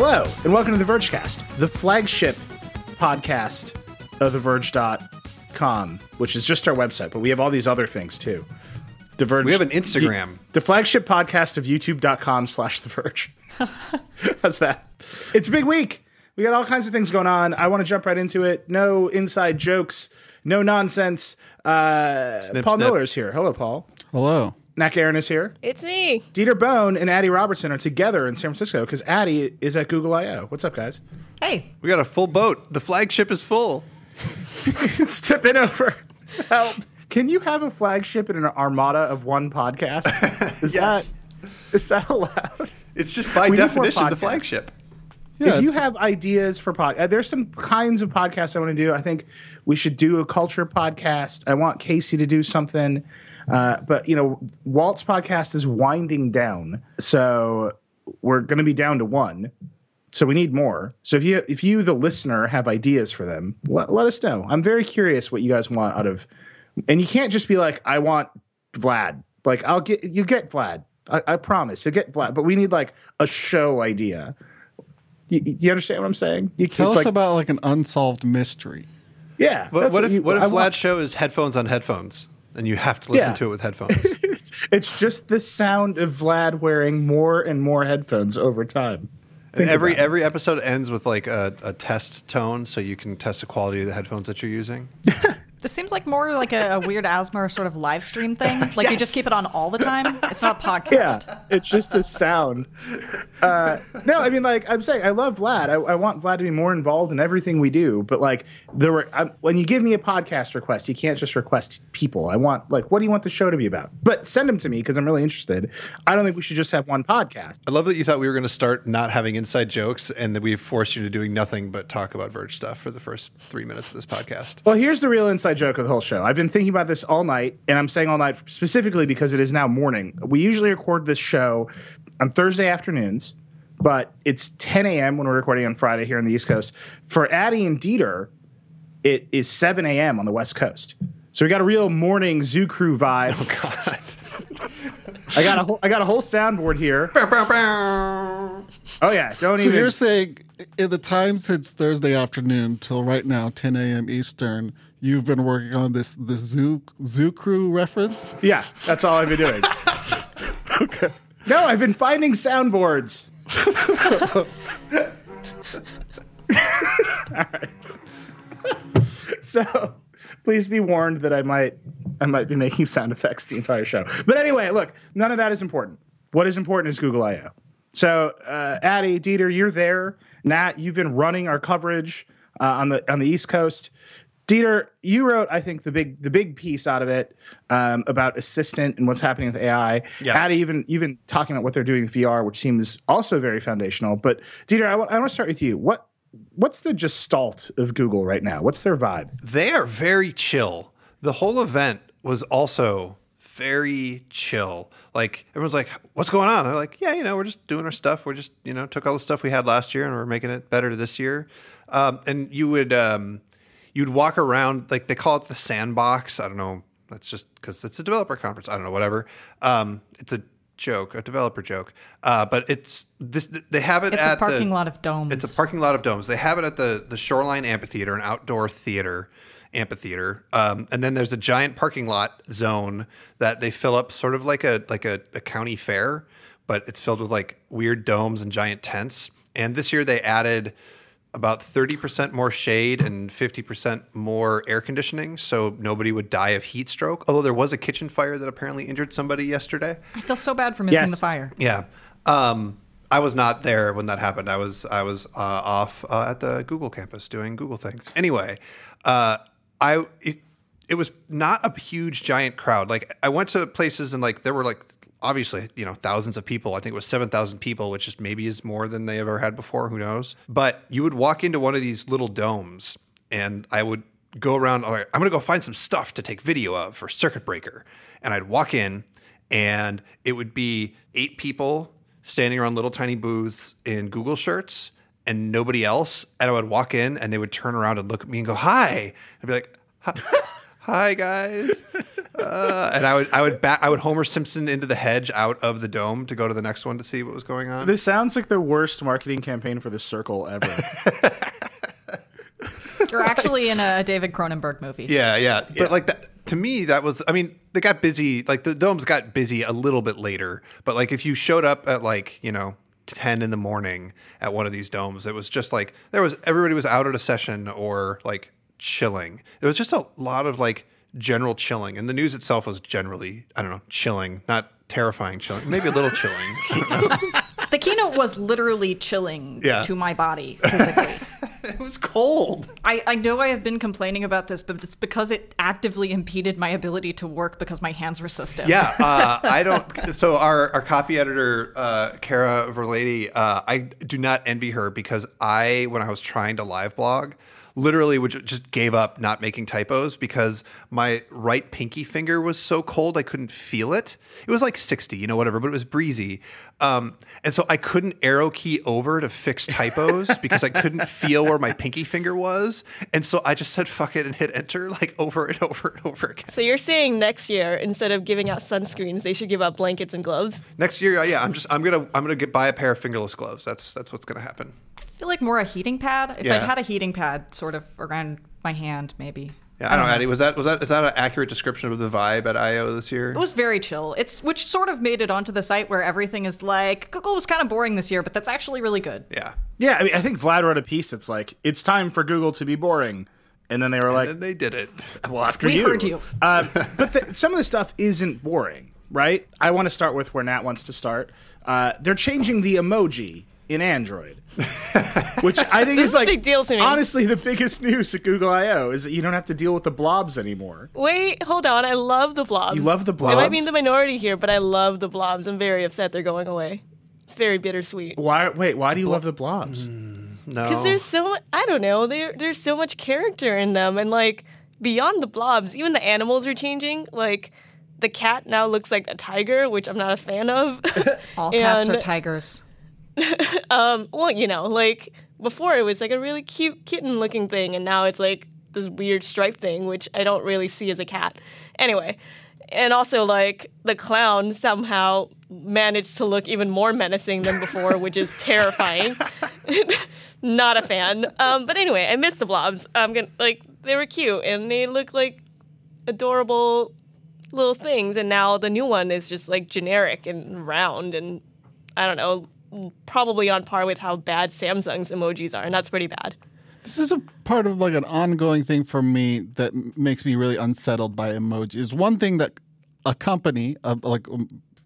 Hello, and welcome to the Vergecast, the flagship podcast of TheVerge.com, which is just our website, but we have all these other things too. The Verge. We have an Instagram. The, the flagship podcast of YouTube.com slash The Verge. How's that? It's a big week. We got all kinds of things going on. I want to jump right into it. No inside jokes, no nonsense. Uh, Snip, Paul snip. Miller's here. Hello, Paul. Hello. Natt Garun is here. It's me. Dieter Bohn and Adi Robertson are together in San Francisco because Adi is at Google I/O. What's up, guys? Hey. We got a full boat. The flagship is full. It's tipping over. Help! Can you have a flagship in an armada of one podcast? Is Yes. that is that allowed? It's just by We definition the flagship. Yeah, if you have ideas for pod, uh, there's some kinds of podcasts I want to do. I think we should do a culture podcast. I want Casey to do something, uh, but you know, Walt's podcast is winding down, so we're going to be down to one. So we need more. So if you if you the listener have ideas for them, let, let us know. I'm very curious what you guys want out of, and you can't just be like, I want Vlad. Like I'll get you get Vlad. I, I promise you get Vlad. But we need like a show idea. You, you understand what I'm saying? You Tell us like- about like an unsolved mystery. yeah. What, what if you- what if I Vlad want- show is headphones on headphones, and you have to listen Yeah. to it with headphones? it's just the sound of Vlad wearing more and more headphones over time. and every every episode ends with like a, a test tone, so you can test the quality of the headphones that you're using. This seems like more like a, a weird ASMR sort of live stream thing. Like you just keep it on all the time. It's not a podcast. Yeah, it's just a sound. Uh, no, I mean, like I'm saying, I love Vlad. I, I want Vlad to be more involved in everything we do. But like, there were i when you give me a podcast request, you can't just request people. I want like, what do you want the show to be about? But send them to me because I'm really interested. I don't think we should just have one podcast. I love that you thought we were going to start not having inside jokes, and that we forced you to doing nothing but talk about Verge stuff for the first three minutes of this podcast. Well, here's the real inside joke of the whole show. I've been thinking about this all night, and I'm saying all night specifically because it is now morning. We usually record this show on Thursday afternoons, but it's 10 a.m. when we're recording on Friday here on the East Coast. For Adi and Dieter, it is 7 a.m. on the West Coast. So we got a real morning Zoo Crew vibe. Oh God! I got a whole, I got a whole soundboard here. Oh yeah, don't So even. you're saying in the time since Thursday afternoon till right now, 10 a.m. Eastern, you've been working on this the zoo zoo crew reference? Yeah, that's all I've been doing. okay. No, I've been finding soundboards. all right. So, please be warned that I might I might be making sound effects the entire show. But anyway, look, none of that is important. What is important is Google I/O. So, uh, Adi, Dieter, you're there. Natt, you've been running our coverage uh, on the on the East Coast. Dieter, you wrote, I think, the big the big piece out of it um, about assistant and what's happening with AI. Yeah. Adi, even you've talking about what they're doing with VR, which seems also very foundational. But Dieter, I want to start with you. What what's the gestalt of Google right now? What's their vibe? They are very chill. The whole event was also very chill. Like everyone's like, "What's going on?" They're like, "Yeah, you know, we're just doing our stuff. We're just, you know, took all the stuff we had last year and we're making it better this year." Um, and you would um, you'd walk around like they call it the sandbox. I don't know. That's just because it's a developer conference. I don't know. Whatever. Um, it's a joke, a developer joke. Uh, but it's this. They have it It's at a parking the, lot of domes. it's a parking lot of domes. They have it at the the Shoreline Amphitheater, an outdoor theater amphitheater, um, and then there's a giant parking lot zone that they fill up, sort of like a like a, a county fair, but it's filled with like weird domes and giant tents. And this year they added about 30% more shade and 50% more air conditioning so nobody would die of heat stroke although there was a kitchen fire that apparently injured somebody yesterday I feel so bad for missing Yes. the fire. yeah. Um, I was not there when that happened. I was I was uh, off uh, at the Google campus doing Google things. Anyway, uh, I it, it was not a huge giant crowd. Like I went to places and like there were like obviously you know thousands of people. I think it was seven thousand people, which is maybe is more than they ever had before. Who knows? But you would walk into one of these little domes, and I would go around. All right, I'm gonna go find some stuff to take video of for Circuit Breaker, and I'd walk in and it would be eight people standing around little tiny booths in Google shirts and nobody else. And I would walk in and they would turn around and look at me and go, Hi. I'd be like, Hi. Hi guys. Uh, and I would I would back I would Homer Simpson into the hedge out of the dome to go to the next one to see what was going on. This sounds like the worst marketing campaign for the circle ever. You're actually in a David Cronenberg movie. Yeah, yeah. But like that to me, that was I mean, they got busy like the domes got busy a little bit later. But like if you showed up at like, you know, ten in the morning at one of these domes, it was just like there was everybody was out at a session or like chilling. It was just a lot of like general chilling. And the news itself was generally, I don't know, chilling, not terrifying chilling. Maybe a little chilling. I don't know. The keynote was literally chilling Yeah. to my body physically. it was cold. I, I know I have been complaining about this, but it's because it actively impeded my ability to work because my hands were so stiff. Yeah, uh, I don't. So our, our copy editor, uh, Kara Verlady, uh, I do not envy her because I, when I was trying to live blog, literally would just gave up not making typos because my right pinky finger was so cold I couldn't feel it. It was like 60, you know, whatever, but it was breezy. Um, and so I couldn't arrow key over to fix typos because I couldn't feel where my pinky finger was. And so I just said fuck it and hit enter like over and over and over again. So you're saying next year, instead of giving out sunscreens, they should give out blankets and gloves? Next year, yeah, I'm just I'm gonna I'm gonna get buy a pair of fingerless gloves. That's that's what's gonna happen. I feel like more a heating pad. If Yeah. I'd had a heating pad sort of around my hand, maybe. Yeah, I don't know, Adi. Was that was that is that an accurate description of the vibe at I/O this year? It was very chill. It's which sort of made it onto the site where everything is like Google was kind of boring this year, but that's actually really good. yeah. yeah, I mean, I think Vlad wrote a piece that's like, "It's time for Google to be boring," and then they were like, And they did it. "Well, after We you." heard you. Uh, but the, some of the stuff isn't boring, right? I want to start with where Natt wants to start. Uh, they're changing the emoji in Android, which I think This is is a like big deal to me. Honestly, the biggest news at Google I/O is that you don't have to deal with the blobs anymore. Wait, hold on. I love the blobs. You love the blobs. I might be in the minority here, but I love the blobs. I'm very upset they're going away. It's very bittersweet. Why? Wait, why do you love the blobs? Mm, no. Because there's so I don't know. There there's so much character in them, and like beyond the blobs, even the animals are changing. Like the cat now looks like a tiger, which I'm not a fan of. All cats are And- tigers. well, you know, like before it was like a really cute kitten looking thing, and now it's like this weird stripe thing, which I don't really see as a cat. Anyway, and also like the clown somehow managed to look even more menacing than before, which is terrifying. Not a fan. Um, but anyway, I miss the blobs. I'm gonna like they were cute and they look like adorable little things, and now the new one is just like generic and round and I don't know, probably on par with how bad Samsung's emojis are, and that's pretty bad. This is a part of like an ongoing thing for me that makes me really unsettled by emojis. One thing that a company, a, like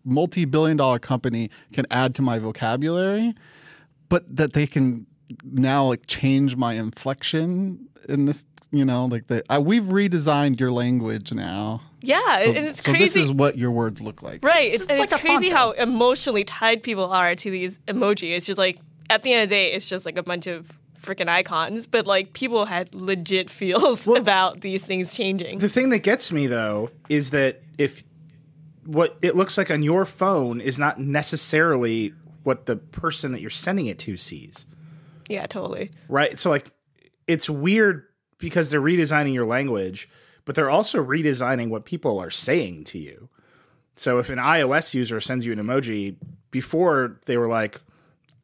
multi-billion dollar company, can add to my vocabulary, but that they can now like change my inflection in this. You know, like the uh, we've redesigned your language now. Yeah, So, and it's so crazy. So this is what your words look like. right, it's, It's and like it's crazy how emotionally tied people are to these emoji. It's just like at the end of the day, it's just like a bunch of freaking icons, but like people had legit feels about these things changing. The thing that gets me though is that if what it looks like on your phone is not necessarily what the person that you're sending it to sees, yeah, totally. right? So like it's weird because they're redesigning your language, but they're also redesigning what people are saying to you. So if an iOS user sends you an emoji, before they were like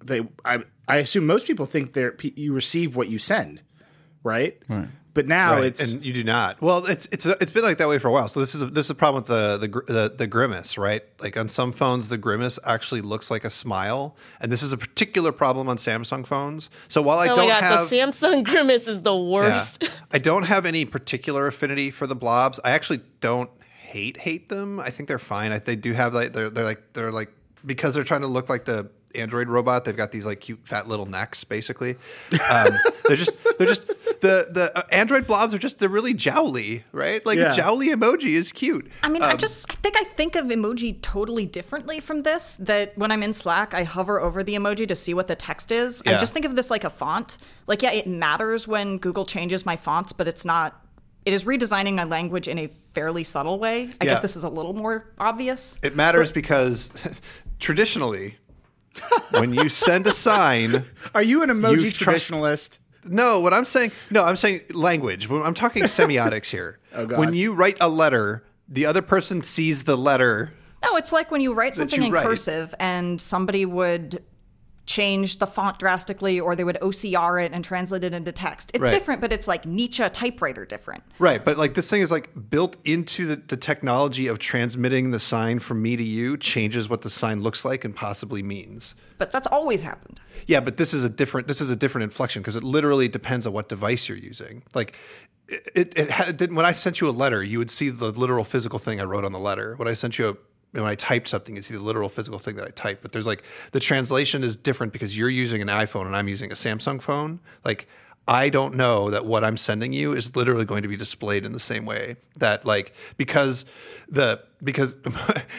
they I I assume most people think they're you receive what you send, right? Right. But now Right, it's and you do not. Well, it's it's it's been like that way for a while. So this is a, this is a problem with the, the the the grimace, right? Like on some phones, the grimace actually looks like a smile, and this is a particular problem on Samsung phones. So while I oh don't my god, have the Samsung grimace is the Yeah. worst. I don't have any particular affinity for the blobs. I actually don't hate hate them. I think they're fine. I, they do have like they're they're like they're like because they're trying to look like the Android robot. They've got these like cute fat little necks, basically. Um, they're just they're just the the uh, Android blobs are just they're really jowly, right? Like Yeah. a jowly emoji is cute. I mean, I Um, just I think I think of emoji totally differently from this. That when I'm in Slack, I hover over the emoji to see what the text is. I just think of this like a font. Like, yeah, it matters when Google changes my fonts, but it's not. It is redesigning my language in a fairly subtle way. I Yeah. guess this is a little more obvious. It matters because traditionally, when you send a sign, Are you an emoji You trust- traditionalist? No, what I'm saying, no, I'm saying language. I'm talking semiotics here. Oh, God. When you write a letter, the other person sees the letter. No, it's like when you write something you in write. cursive and somebody would change the font drastically or they would OCR it and translate it into text. It's Right. different, but it's like Nietzsche typewriter different. Right, but like this thing is like built into the, the technology of transmitting the sign from me to you changes what the sign looks like and possibly means. But that's always happened. Yeah, but this is a different this is a different inflection because it literally depends on what device you're using. Like it, it, it had, when I sent you a letter, you would see the literal physical thing I wrote on the letter. When I sent you a when I type something, you see the literal physical thing that I type. But there's like the translation is different because you're using an iPhone and I'm using a Samsung phone. Like I don't know that what I'm sending you is literally going to be displayed in the same way that like because the because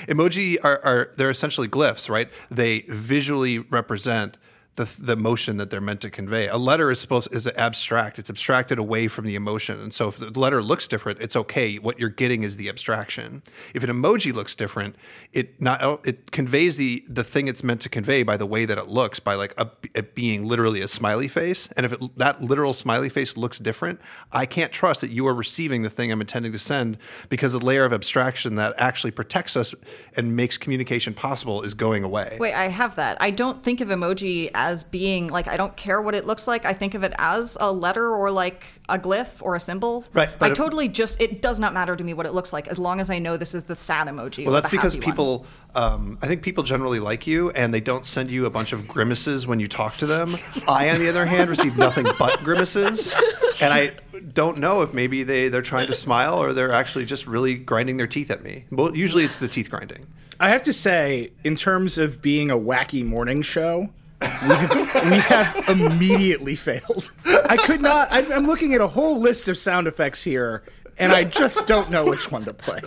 emoji are, are they're essentially glyphs, right? They visually represent the, the emotion that they're meant to convey. A letter is supposed is abstract. It's abstracted away from the emotion, and so if the letter looks different, it's okay. What you're getting is the abstraction. If an emoji looks different, it not oh, it conveys the the thing it's meant to convey by the way that it looks, by like a, being literally a smiley face. And if it, that literal smiley face looks different, I can't trust that you are receiving the thing I'm intending to send because the layer of abstraction that actually protects us and makes communication possible is going away. Wait, I have that. I don't think of emoji as being like I don't care what it looks like. I think of it as a letter or like a glyph or a symbol. Right, but I it- totally just it does not matter to me what it looks like as long as I know this is the sad emoji. Well, that's the because happy people, um, I think people generally like you and they don't send you a bunch of grimaces when you talk to them. I, on the other hand, receive nothing but grimaces. And I don't know if maybe they, they're trying to smile or they're actually just really grinding their teeth at me. Well, usually it's the teeth grinding. I have to say, in terms of being a wacky morning show, we have, we have immediately failed. I could not. I, I'm looking at a whole list of sound effects here, and I just don't know which one to play.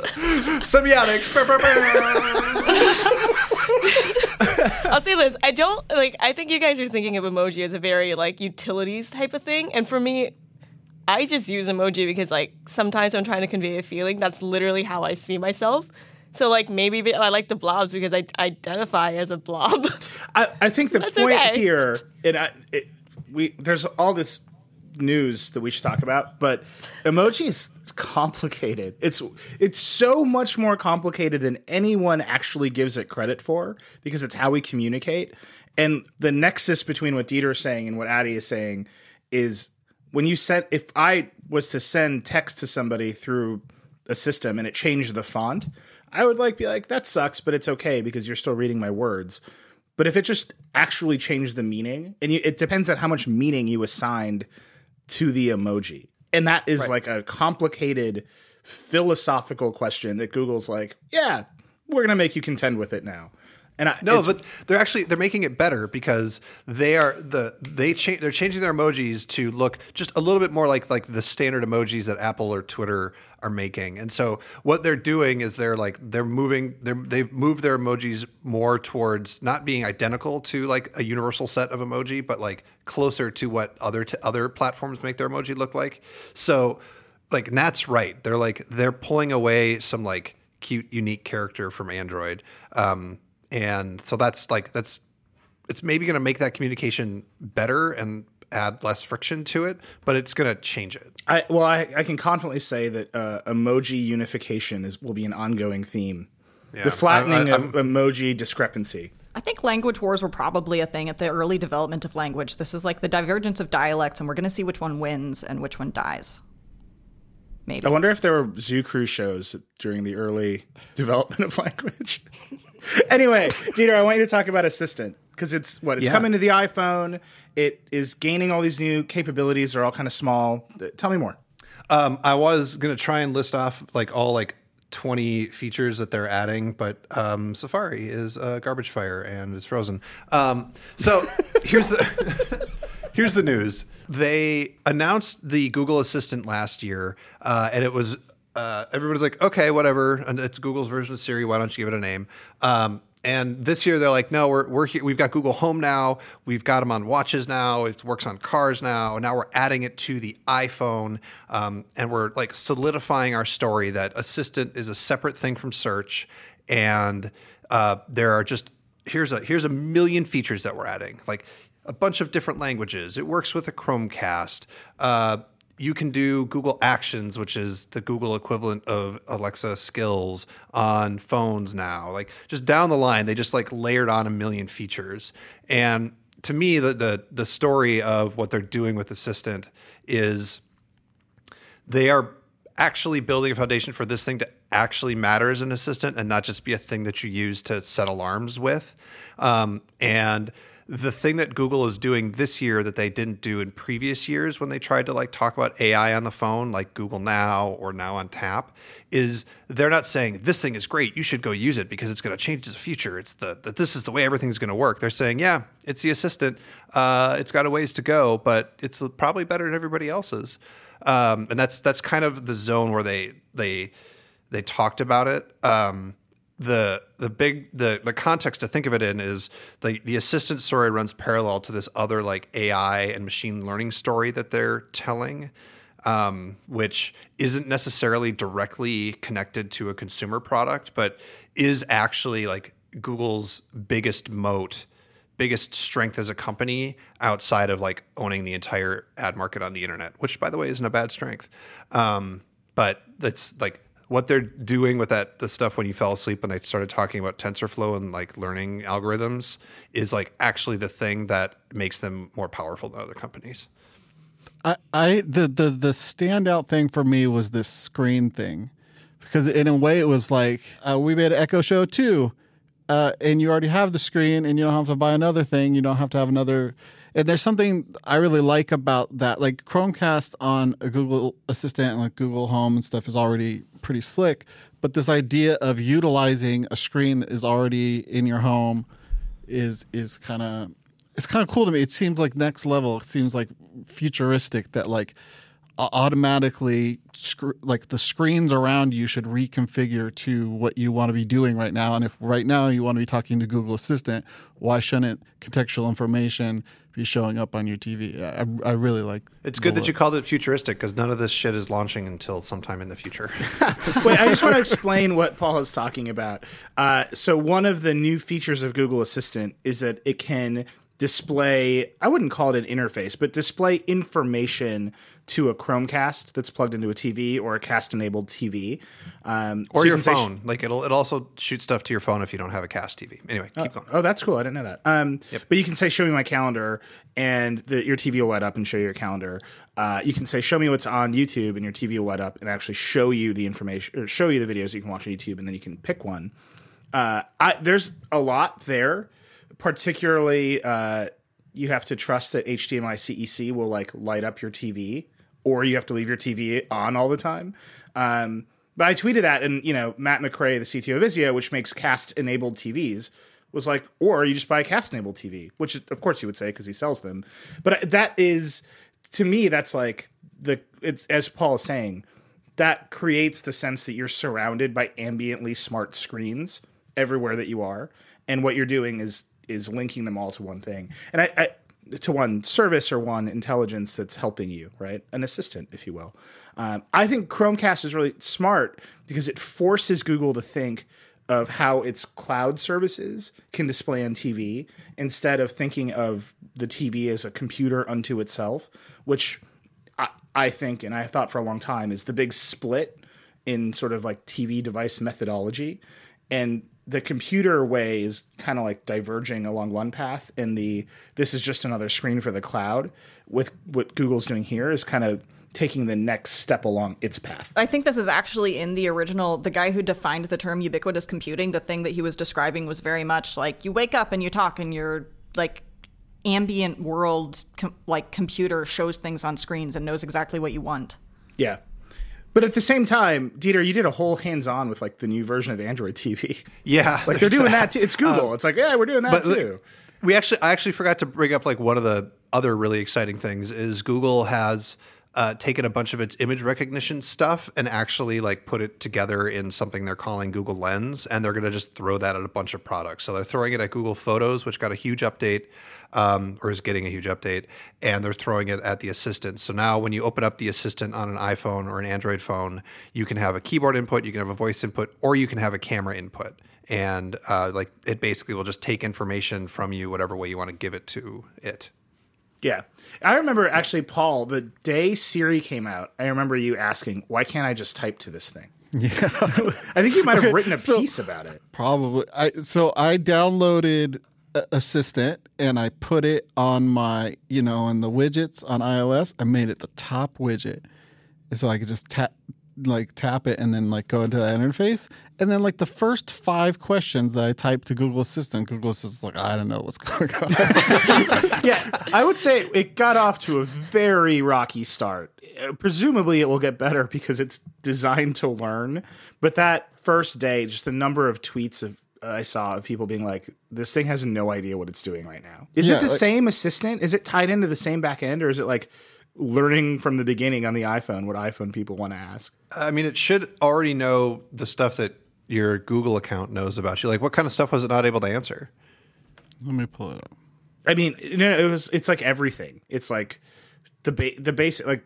Semiotics. I'll say this. I don't like I think you guys are thinking of emoji as a very like utilities type of thing. And for me, I just use emoji because like sometimes I'm trying to convey a feeling. That's literally how I see myself. So like maybe I like the blobs because I identify as a blob. I, I think the point okay. here, and I, it, we there's all this news that we should talk about, but emoji is complicated. It's it's so much more complicated than anyone actually gives it credit for because it's how we communicate. And the nexus between what Dieter is saying and what Adi is saying is when you send if I was to send text to somebody through a system and it changed the font, I would like be like that sucks, but it's okay because you're still reading my words. But if it just actually changed the meaning, and you, it depends on how much meaning you assigned to the emoji, and that is like a complicated philosophical question that Google's like, yeah, we're gonna make you contend with it now. And I, No, but they're actually they're making it better because they are the they change they're changing their emojis to look just a little bit more like like the standard emojis that Apple or Twitter are making. And so what they're doing is they're like they're moving they're they've moved their emojis more towards not being identical to like a universal set of emoji, but like closer to what other t- other platforms make their emoji look like. So like Natt's right. They're like they're pulling away some like cute unique character from Android. Um and so that's like that's it's maybe going to make that communication better and add less friction to it, but it's going to change it. I well, I, I can confidently say that uh, emoji unification is will be an ongoing theme. Yeah, the flattening I- I- of emoji discrepancy. I think language wars were probably a thing at the early development of language. This is like the divergence of dialects, and we're going to see which one wins and which one dies. Maybe. I wonder if there were zoo crew shows during the early development of language. anyway, Dieter, I want you to talk about Assistant because it's what it's Yeah. coming to the iPhone. It is gaining all these new capabilities. They're all kind of small. Tell me more. Um, I was going to try and list off like all like 20 features that they're adding, but um, Safari is uh, garbage fire and it's frozen. Um, so here's the here's the news. They announced the Google Assistant last year, uh, and it was uh, everybody's like, okay, whatever, and it's Google's version of Siri. Why don't you give it a name? Um, and this year they're like, no, we're we're here. We've got Google Home now. We've got them on watches now. It works on cars now. Now we're adding it to the iPhone, um, and we're like solidifying our story that Assistant is a separate thing from search, and uh, there are just here's a here's a million features that we're adding. Like a bunch of different languages. It works with a Chromecast. Uh, you can do Google Actions, which is the Google equivalent of Alexa skills on phones now. Like just down the line, they just like layered on a million features. And to me, the the the story of what they're doing with Assistant is they are actually building a foundation for this thing to actually matter as an assistant and not just be a thing that you use to set alarms with. Um, and the thing that Google is doing this year that they didn't do in previous years when they tried to like talk about AI on the phone, like Google Now or Now on Tap, is they're not saying this thing is great, you should go use it because it's going to change the future. It's the that this is the way everything's going to work. They're saying, yeah, it's the assistant. Uh, it's got a ways to go, but it's probably better than everybody else's. Um, and that's that's kind of the zone where they they they talked about it. Um, the the big the the context to think of it in is the the assistant story runs parallel to this other like AI and machine learning story that they're telling, um, which isn't necessarily directly connected to a consumer product, but is actually like Google's biggest moat, biggest strength as a company outside of like owning the entire ad market on the internet, which by the way isn't a bad strength. Um, but that's like what they're doing with that the stuff when you fell asleep when they started talking about TensorFlow and like learning algorithms is like actually the thing that makes them more powerful than other companies. I, I the the the standout thing for me was this screen thing because in a way it was like uh, we made an Echo Show too, uh, and you already have the screen and you don't have to buy another thing. You don't have to have another. And there's something I really like about that. Like Chromecast on a Google Assistant and like Google Home and stuff is already pretty slick. But this idea of utilizing a screen that is already in your home is is kind of it's kind of cool to me. It seems like next level. It seems like futuristic that like automatically sc- like the screens around you should reconfigure to what you want to be doing right now and if right now you want to be talking to google assistant why shouldn't contextual information be showing up on your tv i, I really like It's good that you called it futuristic because none of this shit is launching until sometime in the future. Wait, I just want to explain what Paul is talking about. Uh, so, one of the new features of Google Assistant is that it can display, I wouldn't call it an interface, but display information to a Chromecast that's plugged into a TV or a cast enabled TV. Um, or so your phone. like it'll it also shoot stuff to your phone if you don't have a cast TV. Anyway, keep going. Oh, that's cool. I didn't know that. Um, But you can say, "Show me my calendar," and the, your TV will light up and show you your calendar. Uh, you can say, "Show me what's on YouTube," and your TV will light up and actually show you the information or show you the videos you can watch on YouTube, and then you can pick one. Uh, I, there's a lot there, particularly. Uh, you have to trust that HDMI CEC will like light up your TV, or you have to leave your TV on all the time. Um, but I tweeted that, and you know, Matt McRae, the CTO of Vizio, which makes cast-enabled TVs, was like, or you just buy a cast-enabled TV, which of course he would say because he sells them. But that is, to me, that's like the as Paul is saying, that creates the sense that you're surrounded by ambiently smart screens everywhere that you are, and what you're doing is is linking them all to one thing, and I. I to one service or one intelligence that's helping you, right? An assistant, if you will. Um, I think Chromecast is really smart because it forces Google to think of how its cloud services can display on TV instead of thinking of the TV as a computer unto itself, which I, I think, and I thought for a long time, is the big split in sort of like TV device methodology. And the computer way is kind of like diverging along one path, and the this is just another screen for the cloud. With what Google's doing here is kind of taking the next step along its path. I think this is actually in the original. The guy who defined the term ubiquitous computing, the thing that he was describing was very much like you wake up and you talk and your like ambient world, com- like computer shows things on screens and knows exactly what you want. Yeah. But at the same time, Dieter, you did a whole hands-on with like the new version of Android TV. Yeah, Like they're doing that. too. It's Google. it's like, yeah, we're doing that too. we actually I actually forgot to bring up like one of the other really exciting things is Google has uh, taken a bunch of its image recognition stuff and actually like put it together in something they're calling Google Lens, and they're going to just throw that at a bunch of products. So they're throwing it at Google Photos, which got a huge update, um, or is getting a huge update, and they're throwing it at the Assistant. So now when you open up the Assistant on an iPhone or an Android phone, you can have a keyboard input, you can have a voice input, or you can have a camera input. and uh, like it basically will just take information from you whatever way you want to give it to it. Yeah. I remember actually, Paul, the day Siri came out, I remember you asking, why can't I just type to this thing? Yeah. I think you might have written a so- piece about it. Probably. I so I downloaded A- Assistant and I put it on my, you know, in the widgets on iOS. I made it the top widget, so I could just tap, like tap it, and then like go into that interface. And then like the first five questions that I typed to Google Assistant, Google Assistant's like, I don't know what's going on. Yeah. I would say it got off to a very rocky start. Uh, Presumably it will get better because it's designed to learn. But that first day, just the number of tweets of I saw of people being like, "This thing has no idea what it's doing right now." Is Yeah, it the like- same assistant? Is it tied into the same back end, or is it like learning from the beginning on the iPhone what iPhone people want to ask? I mean, it should already know the stuff that your Google account knows about you. Like, what kind of stuff was it not able to answer? Let me pull it up. I mean, you know, it was. It's like everything. It's like the ba- the basic, like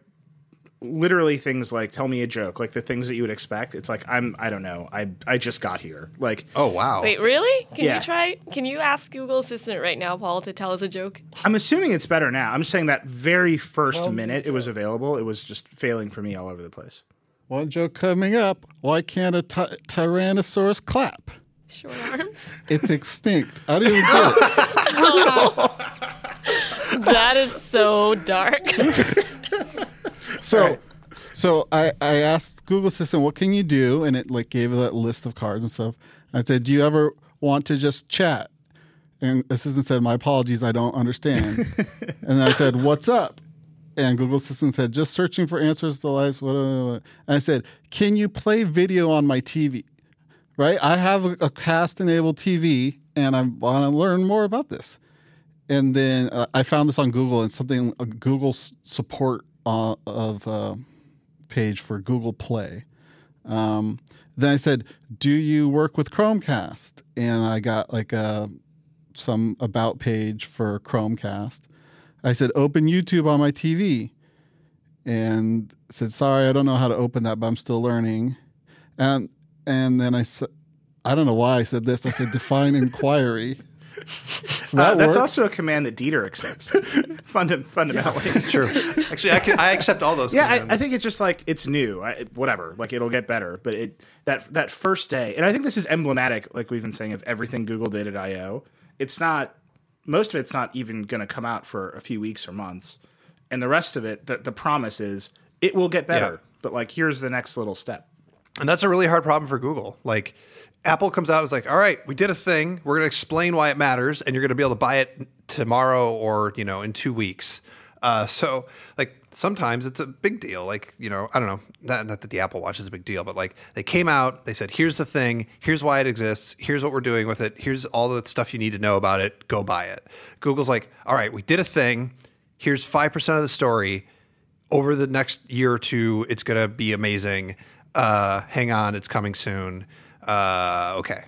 literally things like tell me a joke, like the things that you would expect. It's like I'm. I don't know. I I just got here. Like Oh wow! Wait, really? Can Yeah. you try? Can you ask Google Assistant right now, Paul, to tell us a joke? I'm assuming it's better now. I'm just saying that very first minute it was available, it was just failing for me all over the place. One joke coming up. Why can't a ty- Tyrannosaurus clap? Short arms. It's extinct. I don't even get it. that is so dark. So, so I, I asked Google Assistant, what can you do? And it like gave that list of cards and stuff. I said, do you ever want to just chat? And Assistant said, my apologies, I don't understand. and then I said, what's up? And Google Assistant said, just searching for answers to life. What, what, what. And I said, can you play video on my TV? Right? I have a, a cast enabled TV and I want to learn more about this and then uh, I found this on Google and something a Google support uh, of uh, page for Google Play. Um, then I said, "Do you work with Chromecast?" And I got like a some about page for Chromecast. I said, "Open YouTube on my TV," and said, "Sorry, I don't know how to open that, but I'm still learning." And and then I said, "I don't know why I said this." I said, "Define inquiry." Uh, that's also a command that Dieter accepts. Funda- fundamentally. True. Actually, I, can, I accept all those. Yeah. I, I think it's just like it's new. I, whatever, like it'll get better. But it that that first day, and I think this is emblematic, like we've been saying, of everything Google did at I/O. It's not most of it's not even going to come out for a few weeks or months, and the rest of it, the, the promise is it will get better. Yeah. But like, here's the next little step. And that's a really hard problem for Google. Like Apple comes out and is like, all right, we did a thing. We're going to explain why it matters, and you're going to be able to buy it tomorrow or you know in two weeks. Uh, so like sometimes it's a big deal. Like you know, I don't know, not, not that the Apple Watch is a big deal, but like they came out, they said, here's the thing, here's why it exists, here's what we're doing with it, here's all the stuff you need to know about it. Go buy it. Google's like, all right, we did a thing. Here's five percent of the story over the next year or two, it's going to be amazing. Uh, hang on, it's coming soon. Uh, okay.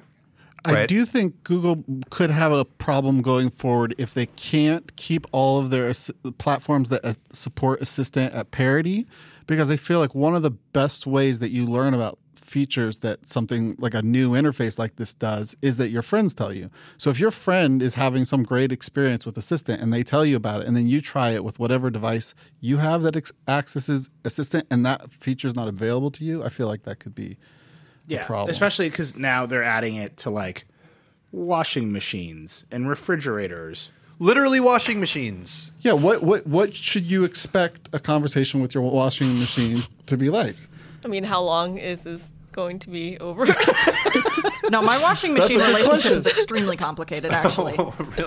I do think Google could have a problem going forward if they can't keep all of their ass- platforms that uh, support Assistant at parity, because I feel like one of the best ways that you learn about features that something like a new interface like this does is that your friends tell you. So if your friend is having some great experience with Assistant and they tell you about it, and then you try it with whatever device you have that ex- accesses Assistant, and that feature is not available to you, I feel like that could be Yeah, problem. especially because now they're adding it to like washing machines and refrigerators. Literally washing machines. Yeah, what what what should you expect a conversation with your washing machine to be like? I mean, how long is this going to be over? No, my washing That's machine a good relationship question. is extremely complicated, actually.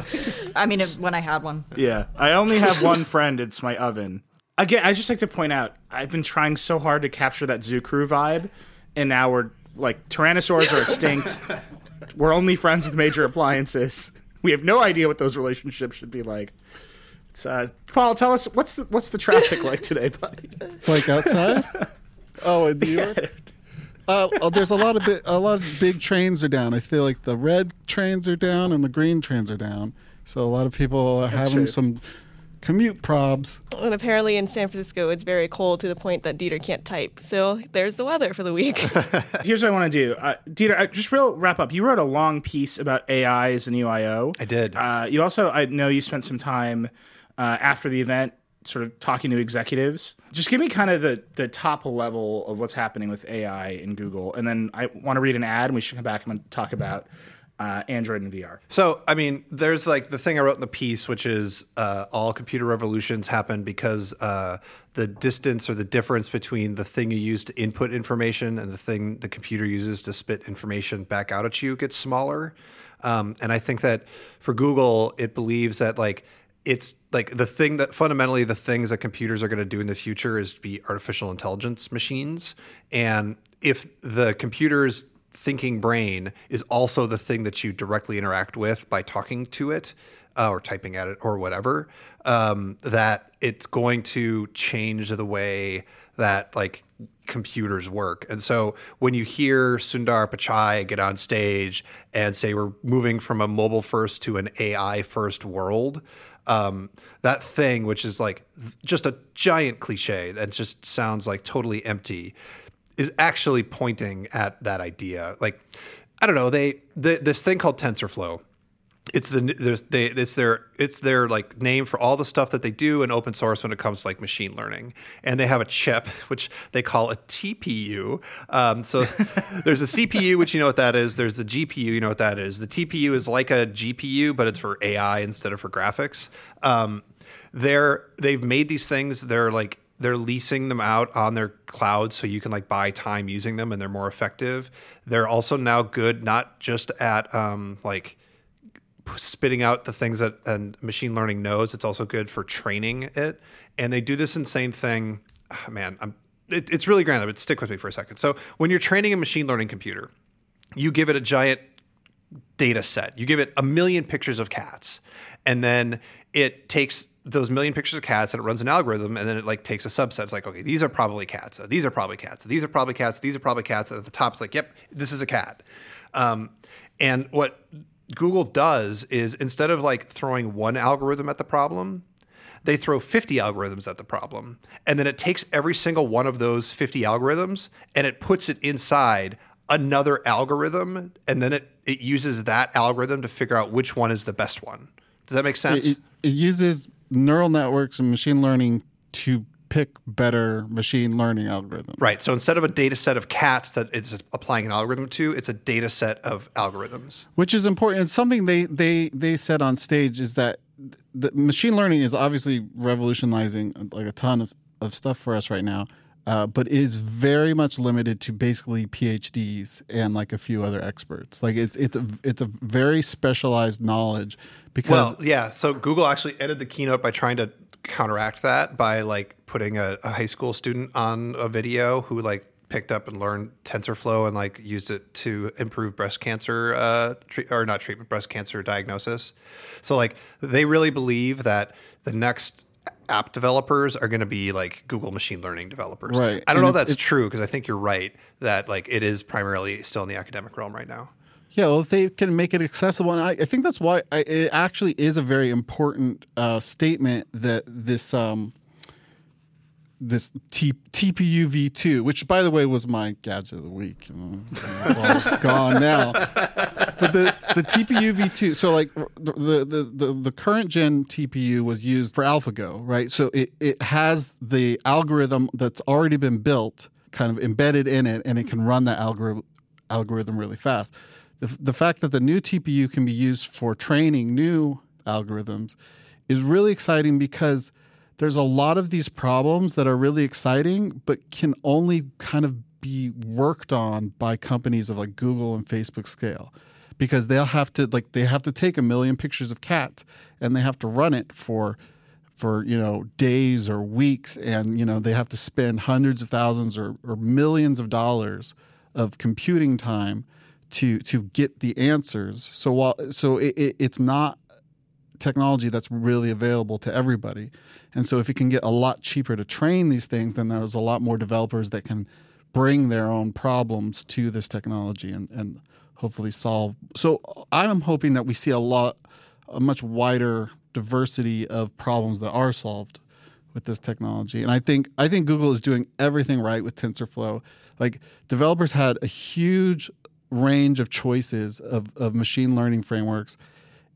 I mean, if, when I had one. Yeah, I only have one friend. It's my oven. Again, I just like to point out I've been trying so hard to capture that Zoo Crew vibe, and now we're like tyrannosaurs are extinct. we're only friends with major appliances. We have no idea what those relationships should be like. It's, uh, Paul, tell us what's the what's the traffic like today, buddy? Like outside? oh, in New York. Uh, there's a lot of bi- a lot of big trains are down. I feel like the red trains are down and the green trains are down. So a lot of people are having true. some Commute probs. And apparently in San Francisco, it's very cold to the point that Dieter can't type. So there's the weather for the week. Here's what I want to do, uh, Dieter. I, just real wrap up. You wrote a long piece about AI as the new I did. Uh, you also, I know you spent some time uh, after the event, sort of talking to executives. Just give me kind of the the top level of what's happening with AI in Google, and then I want to read an ad, and we should come back and talk about uh, Android and VR. So, I mean, there's like the thing I wrote in the piece, which is uh, all computer revolutions happen because uh, the distance or the difference between the thing you use to input information and the thing the computer uses to spit information back out at you gets smaller. Um, and I think that for Google, it believes that like it's like the thing that fundamentally the things that computers are going to do in the future is be artificial intelligence machines. And if the computers thinking brain is also the thing that you directly interact with by talking to it uh, or typing at it or whatever um, that it's going to change the way that like computers work and so when you hear sundar pichai get on stage and say we're moving from a mobile first to an ai first world um, that thing which is like just a giant cliche that just sounds like totally empty is actually pointing at that idea. Like, I don't know, they the, this thing called TensorFlow. It's the there's they it's their it's their like name for all the stuff that they do in open source when it comes to like machine learning, and they have a chip which they call a TPU. Um, so there's a CPU, which you know what that is. There's the GPU, you know what that is. The TPU is like a GPU, but it's for AI instead of for graphics. Um, they're they've made these things. They're like they're leasing them out on their cloud so you can like buy time using them and they're more effective they're also now good not just at um, like spitting out the things that and machine learning knows it's also good for training it and they do this insane thing oh, man i'm it, it's really grand but stick with me for a second so when you're training a machine learning computer you give it a giant data set you give it a million pictures of cats and then it takes those million pictures of cats and it runs an algorithm and then it like takes a subset. It's like, okay, these are probably cats. These are probably cats. These are probably cats. These are probably cats. And at the top, it's like, yep, this is a cat. Um, and what Google does is instead of like throwing one algorithm at the problem, they throw 50 algorithms at the problem. And then it takes every single one of those 50 algorithms and it puts it inside another algorithm. And then it, it uses that algorithm to figure out which one is the best one. Does that make sense? It, it uses neural networks and machine learning to pick better machine learning algorithms. Right. So instead of a data set of cats that it's applying an algorithm to, it's a data set of algorithms. Which is important. It's something they they they said on stage is that the machine learning is obviously revolutionizing like a ton of, of stuff for us right now. Uh, but is very much limited to basically PhDs and like a few other experts. Like it's it's a it's a very specialized knowledge because well, yeah. So Google actually ended the keynote by trying to counteract that by like putting a, a high school student on a video who like picked up and learned TensorFlow and like used it to improve breast cancer uh, tre- or not treatment, breast cancer diagnosis. So like they really believe that the next app developers are going to be like Google machine learning developers. Right. I don't And know if that's true because I think you're right that like it is primarily still in the academic realm right now. Yeah, well, they can make it accessible, and I, I think that's why I, it actually is a very important uh, statement that this um, this T, TPU V2, which by the way was my gadget of the week, you know, gone now. But the the TPU V2, so like the, the the the current gen TPU was used for AlphaGo, right? So it it has the algorithm that's already been built, kind of embedded in it, and it can run that algorithm algorithm really fast. The, the fact that the new TPU can be used for training new algorithms is really exciting because there's a lot of these problems that are really exciting, but can only kind of be worked on by companies of like Google and Facebook scale. Because they'll have to like they have to take a million pictures of cats and they have to run it for for you know days or weeks and you know they have to spend hundreds of thousands or, or millions of dollars of computing time to to get the answers so while so it, it, it's not technology that's really available to everybody and so if you can get a lot cheaper to train these things then there's a lot more developers that can bring their own problems to this technology and, and hopefully solve so i'm hoping that we see a lot a much wider diversity of problems that are solved with this technology. And I think I think Google is doing everything right with TensorFlow. Like developers had a huge range of choices of, of machine learning frameworks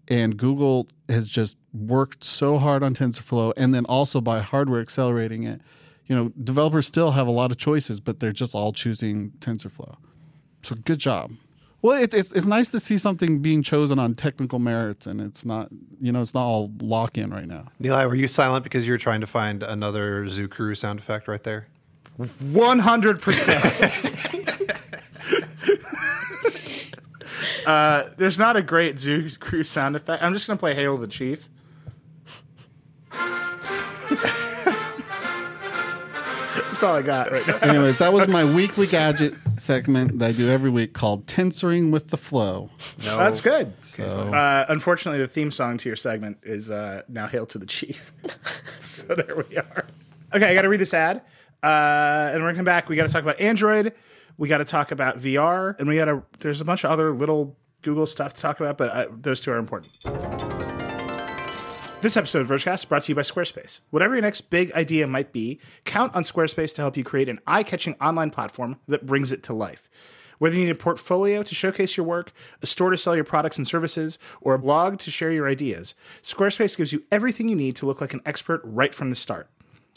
and Google has just worked so hard on TensorFlow and then also by hardware accelerating it. You know, developers still have a lot of choices, but they're just all choosing TensorFlow. So good job. Well, it, it's it's nice to see something being chosen on technical merits, and it's not you know it's not all lock in right now. Nilay, were you silent because you were trying to find another Zoo Crew sound effect right there? One hundred percent. Uh, there's not a great Zoo Crew sound effect. I'm just gonna play Hail the Chief. That's all I got right now. Anyways, that was my weekly gadget segment that I do every week called Tensoring with the Flow. No. That's good. So Uh, unfortunately, the theme song to your segment is uh, now "Hail to the Chief." so there we are. Okay, I got to read this ad, uh, and we're gonna come back. We got to talk about Android. We got to talk about VR, and we got to. There's a bunch of other little Google stuff to talk about, but uh, those two are important. This episode of Vergecast is brought to you by Squarespace. Whatever your next big idea might be, count on Squarespace to help you create an eye catching online platform that brings it to life. Whether you need a portfolio to showcase your work, a store to sell your products and services, or a blog to share your ideas, Squarespace gives you everything you need to look like an expert right from the start.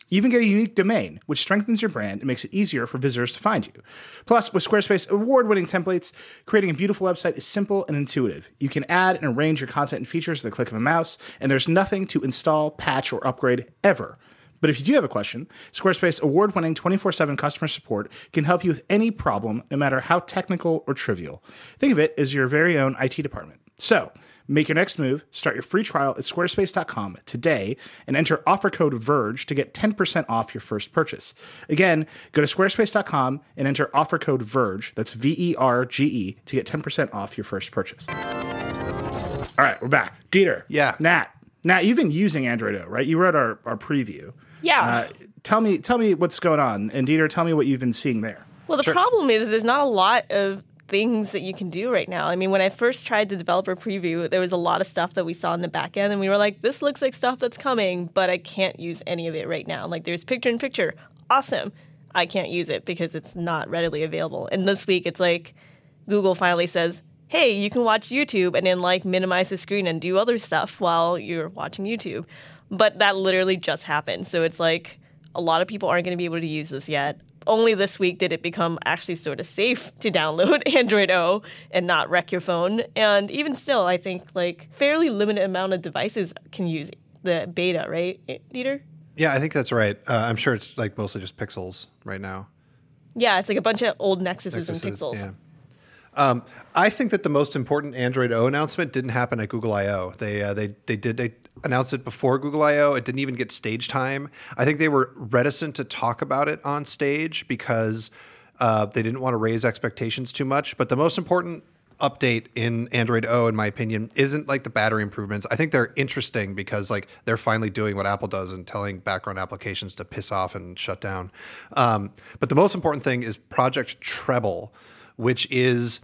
You even get a unique domain, which strengthens your brand and makes it easier for visitors to find you. Plus, with Squarespace award winning templates, creating a beautiful website is simple and intuitive. You can add and arrange your content and features with the click of a mouse, and there's nothing to install, patch, or upgrade ever. But if you do have a question, Squarespace award winning 24 7 customer support can help you with any problem, no matter how technical or trivial. Think of it as your very own IT department. So, Make your next move. Start your free trial at squarespace.com today and enter offer code VERGE to get 10% off your first purchase. Again, go to squarespace.com and enter offer code VERGE, that's V E R G E, to get 10% off your first purchase. All right, we're back. Dieter. Yeah. Natt. Natt, you've been using Android O, right? You wrote our, our preview. Yeah. Uh, tell me tell me what's going on. And Dieter, tell me what you've been seeing there. Well, the problem is there's not a lot of things that you can do right now. I mean, when I first tried the developer preview, there was a lot of stuff that we saw in the back end, and we were like, this looks like stuff that's coming, but I can't use any of it right now. Like, there's picture in picture. Awesome. I can't use it because it's not readily available. And this week, it's like Google finally says, hey, you can watch YouTube and then like minimize the screen and do other stuff while you're watching YouTube. But that literally just happened. So it's like a lot of people aren't going to be able to use this yet. Only this week did it become actually sort of safe to download Android O and not wreck your phone. And even still, I think like fairly limited amount of devices can use the beta, right, Dieter? Yeah, I think that's right. Uh, I'm sure it's like mostly just pixels right now. Yeah, it's like a bunch of old Nexuses, and Pixels. Yeah. Um, I think that the most important Android O announcement didn't happen at Google I/O. They uh, they they did they announced it before Google I/O. It didn't even get stage time. I think they were reticent to talk about it on stage because uh, they didn't want to raise expectations too much. But the most important update in Android O, in my opinion, isn't like the battery improvements. I think they're interesting because like they're finally doing what Apple does and telling background applications to piss off and shut down. Um, but the most important thing is Project Treble, which is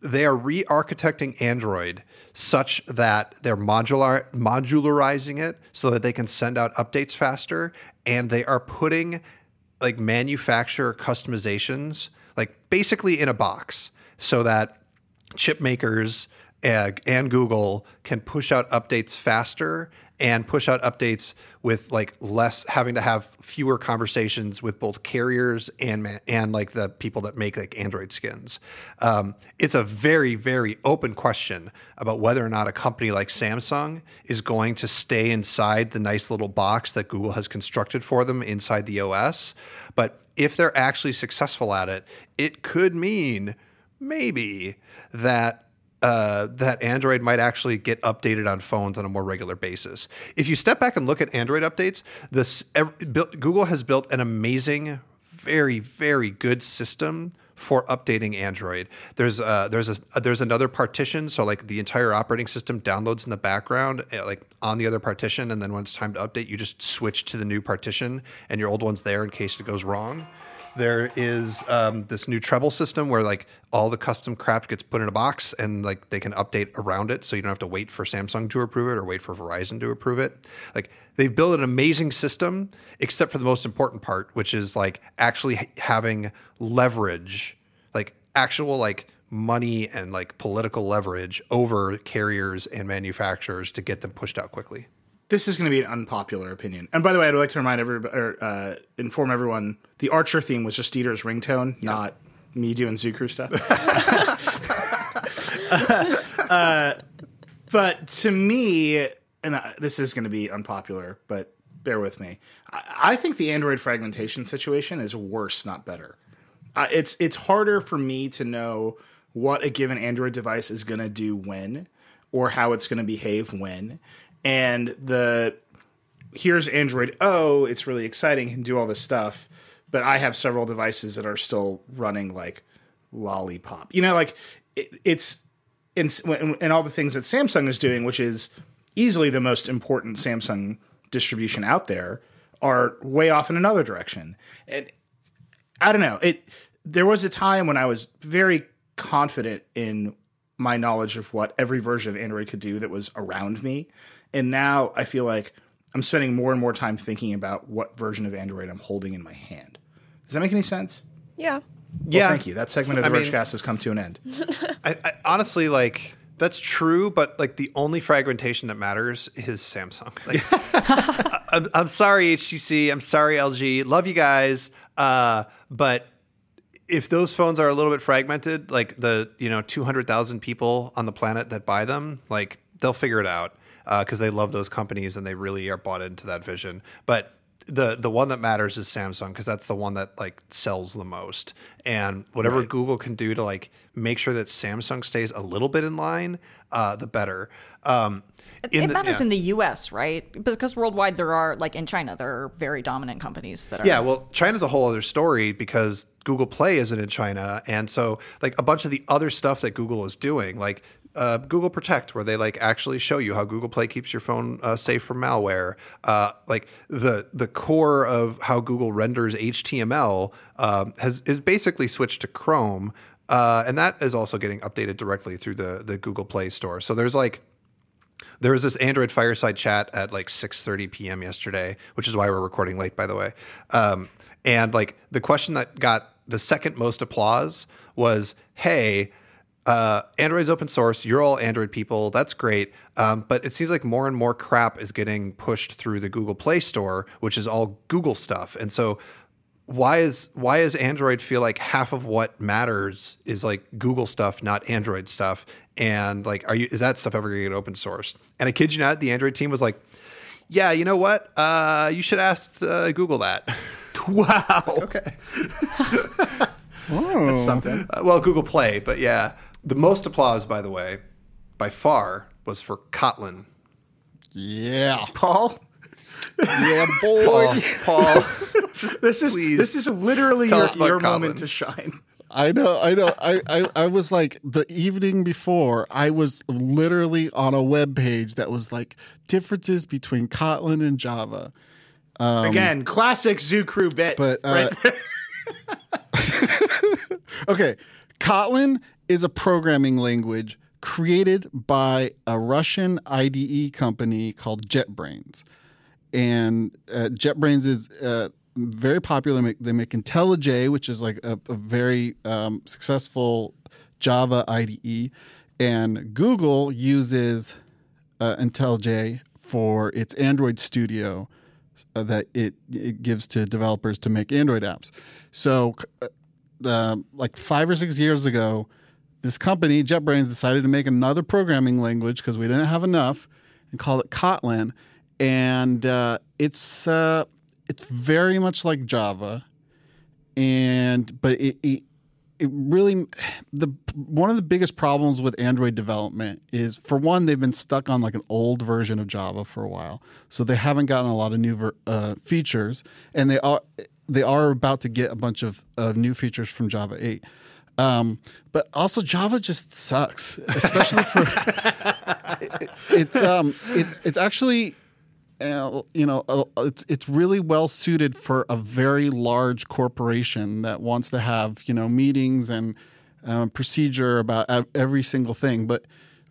they are re-architecting Android such that they're modular modularizing it so that they can send out updates faster, and they are putting like manufacturer customizations like basically in a box so that chip makers uh, and Google can push out updates faster and push out updates with like less having to have fewer conversations with both carriers and and like the people that make like Android skins. Um, it's a very very open question about whether or not a company like Samsung is going to stay inside the nice little box that Google has constructed for them inside the OS. But if they're actually successful at it, it could mean maybe that uh, that Android might actually get updated on phones on a more regular basis. If you step back and look at Android updates, this ev- built, Google has built an amazing, very very good system for updating Android. There's uh, there's a there's another partition, so like the entire operating system downloads in the background, uh, like on the other partition, and then when it's time to update, you just switch to the new partition, and your old one's there in case it goes wrong. There is um, this new treble system where like all the custom crap gets put in a box and like they can update around it, so you don't have to wait for Samsung to approve it or wait for Verizon to approve it. Like they've built an amazing system, except for the most important part, which is like actually ha- having leverage, like actual like money and like political leverage over carriers and manufacturers to get them pushed out quickly. This is going to be an unpopular opinion. And by the way, I'd like to remind everybody, or uh, inform everyone, the Archer theme was just Dieter's ringtone, not me doing Zoo Crew stuff. uh, but to me, and uh, this is going to be unpopular, but bear with me. I, I think the Android fragmentation situation is worse, not better. Uh, it's it's harder for me to know what a given Android device is going to do when, or how it's going to behave when, and the here's Android O. It's really exciting, can do all this stuff, but I have several devices that are still running like lollipop. You know, like it, it's in and all the things that Samsung is doing, which is easily the most important Samsung distribution out there, are way off in another direction. And I don't know. It there was a time when I was very confident in my knowledge of what every version of Android could do that was around me. And now I feel like I'm spending more and more time thinking about what version of Android I'm holding in my hand. Does that make any sense? Yeah. Well, yeah, thank you. That segment of the I mean- has come to an end. I, I honestly like that's true, but like the only fragmentation that matters is Samsung. Like, I'm, I'm sorry HTC, I'm sorry LG, love you guys, uh, but if those phones are a little bit fragmented, like the you know 200,000 people on the planet that buy them, like they'll figure it out because they love those companies and they really are bought into that vision. But the the one that matters is Samsung because that's the one that like sells the most. And whatever Google can do to like make sure that Samsung stays a little bit in line, uh, the better. Um, in it the- matters yeah. in the U.S., right? Because worldwide there are, like in China, there are very dominant companies that are. Yeah, well, China's a whole other story because Google Play isn't in China, and so like a bunch of the other stuff that Google is doing, like uh, Google Protect, where they like actually show you how Google Play keeps your phone uh, safe from malware. Uh, like the the core of how Google renders HTML um, has is basically switched to Chrome, uh, and that is also getting updated directly through the the Google Play Store. So there's like there was this Android fireside chat at like 6:30 p.m. yesterday, which is why we're recording late, by the way. Um, and like the question that got the second most applause was, "Hey, uh, Android's open source. You're all Android people. That's great. Um, but it seems like more and more crap is getting pushed through the Google Play Store, which is all Google stuff. And so, why is why does Android feel like half of what matters is like Google stuff, not Android stuff? And like, are you is that stuff ever going to get open sourced? And I kid you not, the Android team was like, "Yeah, you know what? Uh, you should ask uh, Google that." Wow. okay. That's something. Uh, well, Google Play, but yeah, the most applause, by the way, by far, was for Kotlin. Yeah. Paul, Yeah, boy. Paul, Paul this is Please this is literally tell your, your moment to shine. I know, I know. I, I, I was like the evening before, I was literally on a web page that was like differences between Kotlin and Java. Again, classic Zoo Crew bit. But, uh, right. Okay, Kotlin is a programming language created by a Russian IDE company called JetBrains. And uh, JetBrains is uh, very popular. They make IntelliJ, which is like a, a very um, successful Java IDE. And Google uses uh, IntelliJ for its Android Studio uh, that it, it gives to developers to make Android apps. So, uh, like five or six years ago, this company, JetBrains, decided to make another programming language because we didn't have enough and called it Kotlin. And uh, it's uh, it's very much like Java, and but it, it it really the one of the biggest problems with Android development is for one they've been stuck on like an old version of Java for a while, so they haven't gotten a lot of new ver- uh, features, and they are they are about to get a bunch of, of new features from Java eight. Um, but also Java just sucks, especially for it- it's um it's it's actually uh, you know, uh, it's it's really well suited for a very large corporation that wants to have you know meetings and uh, procedure about every single thing. But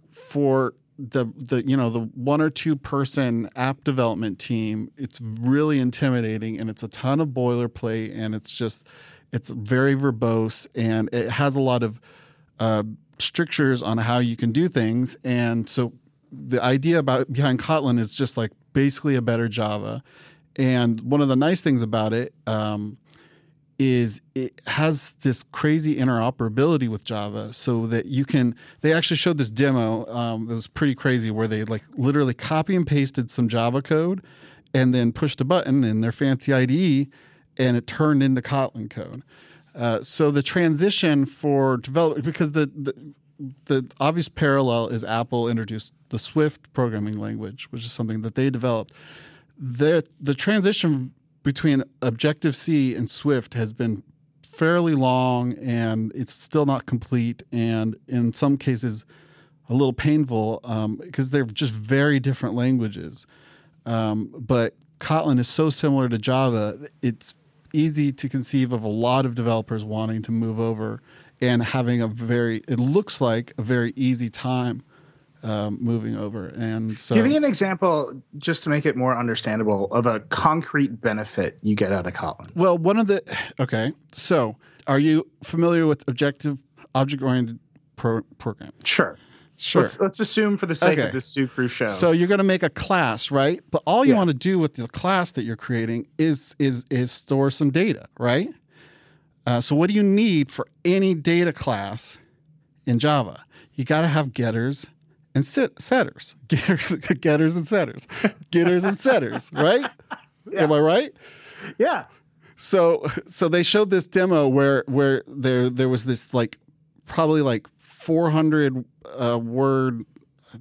for the the you know the one or two person app development team, it's really intimidating and it's a ton of boilerplate and it's just it's very verbose and it has a lot of uh, strictures on how you can do things. And so the idea about behind Kotlin is just like basically a better Java. And one of the nice things about it um, is it has this crazy interoperability with Java, so that you can. They actually showed this demo um, that was pretty crazy, where they like literally copy and pasted some Java code, and then pushed a button in their fancy IDE, and it turned into Kotlin code. Uh, so the transition for develop because the, the the obvious parallel is Apple introduced the Swift programming language, which is something that they developed. The the transition between Objective C and Swift has been fairly long, and it's still not complete, and in some cases, a little painful because um, they're just very different languages. Um, but Kotlin is so similar to Java; it's easy to conceive of a lot of developers wanting to move over and having a very it looks like a very easy time um, moving over. And so give me an example just to make it more understandable of a concrete benefit you get out of kotlin. Well one of the okay so are you familiar with objective object oriented pro- program? Sure Sure. Let's, let's, assume for the sake okay. of this Zoo Crew show. So you're going to make a class, right? But all you yeah. want to do with the class that you're creating is is is store some data, right? Uh, so what do you need for any data class in Java? You got to have getters and set- setters, getters, getters and setters, getters and setters, right? Yeah. Am I right? Yeah. So so they showed this demo where where there there was this like probably like 400 uh, word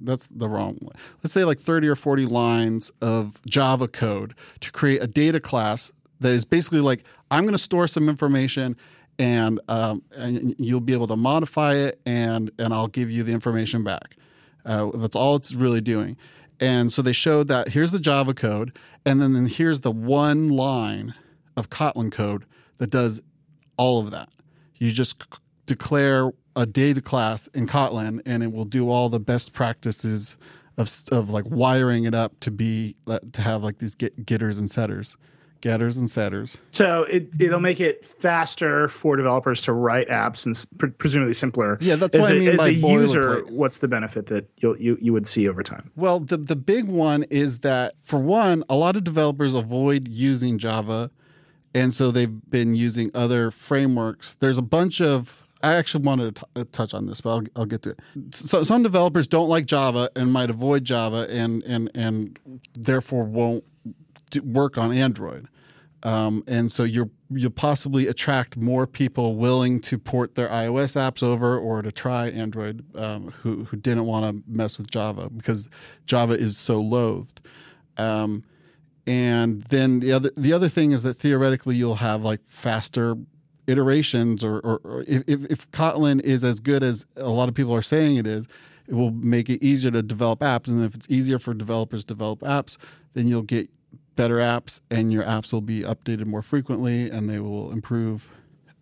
that's the wrong one. Let's say like 30 or 40 lines of Java code to create a data class that is basically like I'm going to store some information and, um, and you'll be able to modify it and and I'll give you the information back. Uh, that's all it's really doing. And so they showed that here's the Java code, and then, then here's the one line of Kotlin code that does all of that. You just c- declare a data class in Kotlin, and it will do all the best practices of of like wiring it up to be to have like these get, getters and setters, getters and setters. So it it'll make it faster for developers to write apps and pre- presumably simpler. Yeah, that's what I mean as by a user. What's the benefit that you'll, you you would see over time? Well, the the big one is that for one, a lot of developers avoid using Java, and so they've been using other frameworks. There's a bunch of I actually wanted to t- uh, touch on this, but I'll, I'll get to it. So some developers don't like Java and might avoid Java and and and therefore won't work on Android. Um, and so you're you'll possibly attract more people willing to port their iOS apps over or to try Android um, who who didn't want to mess with Java because Java is so loathed. Um, and then the other the other thing is that theoretically you'll have like faster iterations or, or, or if, if Kotlin is as good as a lot of people are saying it is, it will make it easier to develop apps. And if it's easier for developers to develop apps, then you'll get better apps and your apps will be updated more frequently and they will improve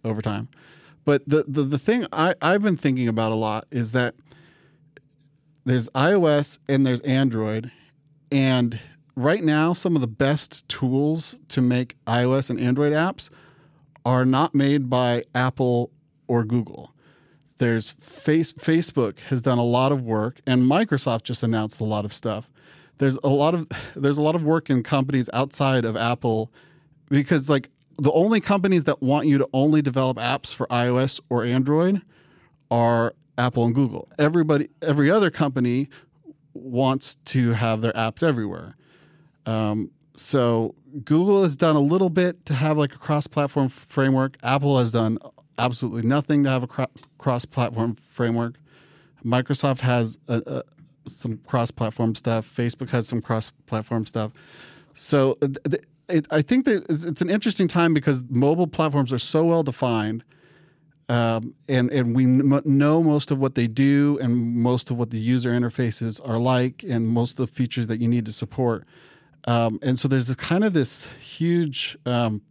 over time. But the, the, the thing I, I've been thinking about a lot is that there's iOS and there's Android. And right now, some of the best tools to make iOS and Android apps are not made by Apple or Google. There's face, Facebook has done a lot of work, and Microsoft just announced a lot of stuff. There's a lot of there's a lot of work in companies outside of Apple because like the only companies that want you to only develop apps for iOS or Android are Apple and Google. Everybody, every other company wants to have their apps everywhere. Um, so Google has done a little bit to have like a cross-platform framework. Apple has done absolutely nothing to have a cro- cross-platform framework. Microsoft has a, a, some cross-platform stuff. Facebook has some cross-platform stuff. So it, it, I think that it's an interesting time because mobile platforms are so well defined, um, and and we know most of what they do and most of what the user interfaces are like, and most of the features that you need to support. Um, and so there's kind of this huge um,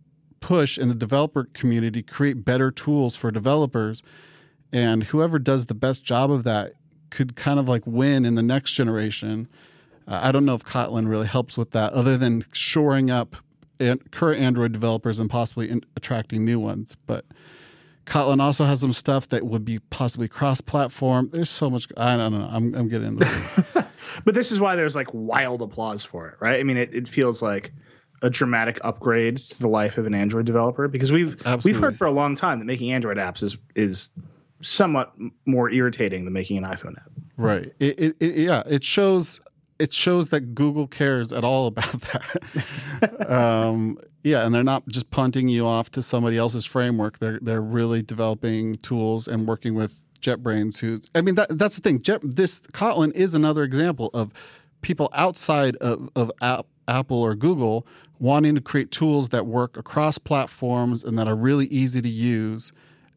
push in the developer community create better tools for developers. And whoever does the best job of that could kind of like win in the next generation. Uh, I don't know if Kotlin really helps with that, other than shoring up an- current Android developers and possibly in- attracting new ones. But Kotlin also has some stuff that would be possibly cross-platform. There's so much. I don't know. I'm, I'm getting into this. But this is why there's like wild applause for it, right? I mean, it, it feels like a dramatic upgrade to the life of an Android developer because we've we've heard for a long time that making Android apps is is somewhat more irritating than making an iPhone app. Right. It, it, it, yeah, it shows it shows that Google cares at all about that. um, yeah, and they're not just punting you off to somebody else's framework. They're they're really developing tools and working with JetBrains. Who I mean, that that's the thing. Jet, this Kotlin is another example of people outside of of app, Apple or Google wanting to create tools that work across platforms and that are really easy to use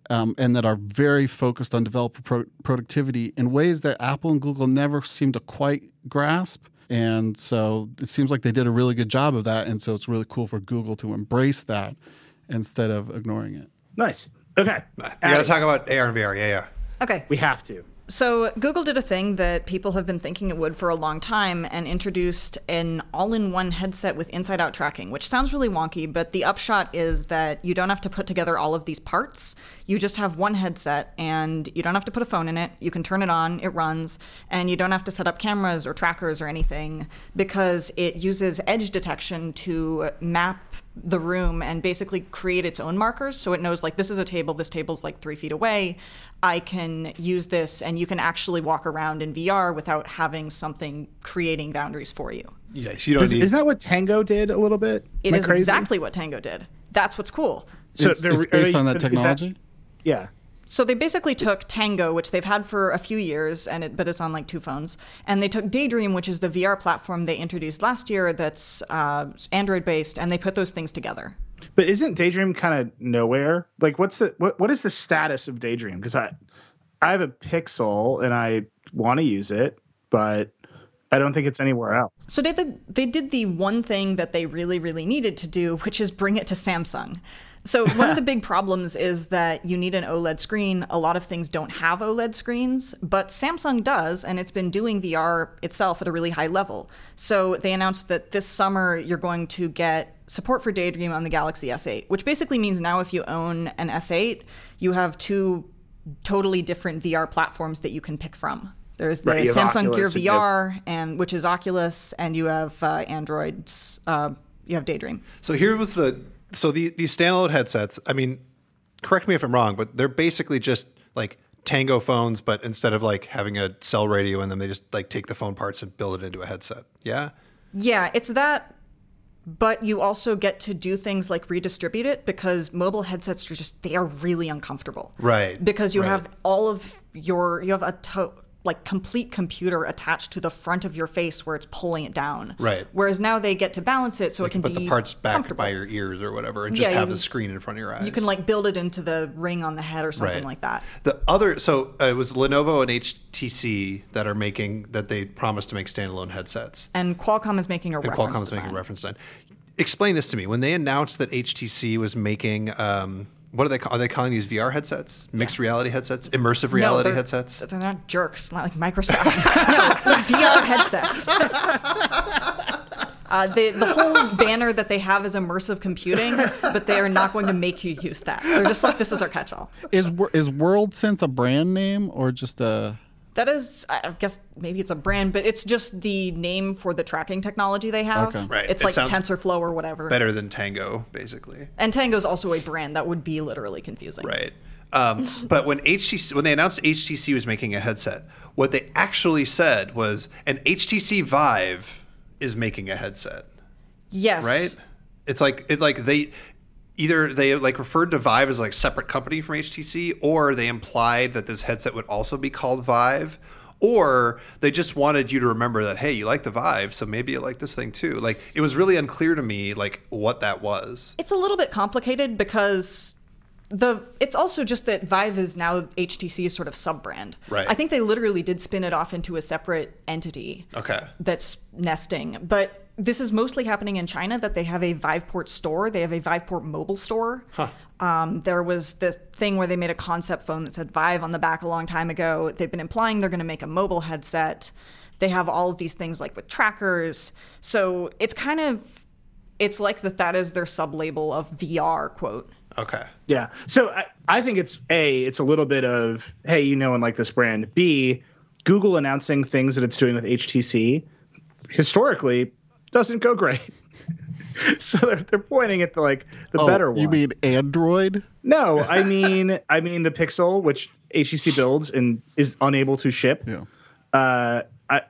um, and that are very focused on developer pro- productivity in ways that Apple and Google never seem to quite grasp. And so it seems like they did a really good job of that. And so it's really cool for Google to embrace that instead of ignoring it. Nice. Okay. We got to talk about AR and VR. Yeah, yeah. Okay. we have to. So, Google did a thing that people have been thinking it would for a long time and introduced an all in one headset with inside out tracking, which sounds really wonky, but the upshot is that you don't have to put together all of these parts. You just have one headset and you don't have to put a phone in it. You can turn it on, it runs, and you don't have to set up cameras or trackers or anything because it uses edge detection to map the room and basically create its own markers. So it knows like this is a table, this table's like three feet away. I can use this, and you can actually walk around in VR without having something creating boundaries for you. Yes, you don't Is, need. isn't that what Tango did a little bit? It Am is exactly what Tango did. That's what's cool. So it's, they're- it's are based on is that that- technology. Yeah. So they basically took Tango, which they've had for a few years, and it, but it's on like two phones, and they took Daydream, which is the VR platform they introduced last year, that's uh, Android based, and they put those things together. But isn't Daydream kind of nowhere? Like, what's the what? What is the status of Daydream? Because I, I have a Pixel and I want to use it, but I don't think it's anywhere else. So they they did the one thing that they really, really needed to do, which is bring it to Samsung. So one of the big problems is that you need an OLED screen. A lot of things don't have OLED screens, but Samsung does, and it's been doing VR itself at a really high level. So they announced that this summer you're going to get support for Daydream on the Galaxy S8, which basically means now if you own an S8, you have two totally different VR platforms that you can pick from. There's the Right, Samsung Oculus Gear and you have- VR, and which is Oculus, and you have uh, Android's. Uh, you have Daydream. So here was the so the these standalone headsets. I mean, correct me if I'm wrong, but they're basically just like Tango phones, but instead of like having a cell radio in them, they just like take the phone parts and build it into a headset. Yeah. Yeah, it's that. But you also get to do things like redistribute it because mobile headsets are just they are really uncomfortable. Right, Because you right. have all of your you have a to- like complete computer attached to the front of your face where it's pulling it down. Right. Whereas now they get to balance it so it can Put be the parts back by your ears or whatever, and just Yeah, have you- the screen in front of your eyes. You can like build it into the ring on the head or something Right. like that. The other, so uh, it was Lenovo and HTC that are making that they promised to make standalone headsets. And Qualcomm is making a And reference Qualcomm's design. making a reference design. Explain this to me. When they announced that HTC was making, um, what are they? Are they calling these VR headsets? Mixed reality headsets? Immersive reality they're- headsets? They're not jerks, not like Microsoft. no, VR headsets. Uh, they, the whole banner that they have is immersive computing, but they are not going to make you use that. They're just like, this is our catch-all. Is Wor- is WorldSense a brand name or just a? That is, I guess maybe it's a brand, but it's just the name for the tracking technology they have. Okay. Right. It's It like sounds TensorFlow or whatever. Better than Tango, basically. And Tango's also a brand that would be literally confusing. Right. Um, but when HTC when they announced HTC was making a headset, what they actually said was an HTC Vive is making a headset. Yes. right? It's like it like they either they like referred to Vive as like separate company from HTC, or they implied that this headset would also be called Vive, or they just wanted you to remember that hey, you like the Vive, so maybe you like this thing too. Like it was really unclear to me like what that was. It's a little bit complicated because the it's also just that Vive is now HTC's sort of sub brand. Right. I think they literally did spin it off into a separate entity Okay. that's nesting. But this is mostly happening in China that they have a Viveport store. They have a Viveport mobile store. Um, there was this thing where they made a concept phone that said Vive on the back a long time ago. They've been implying they're going to make a mobile headset. They have all of these things like with trackers. So it's kind of, it's like that that is their sub-label of VR, quote. Okay. Yeah. So I, I think it's A, it's a little bit of, hey, you know and like this brand. B, Google announcing things that it's doing with HTC historically doesn't go great. so they're, they're pointing at the like the Oh, better one. You mean Android? no, I mean I mean the Pixel, which HTC builds and is unable to ship. Yeah. Uh, I,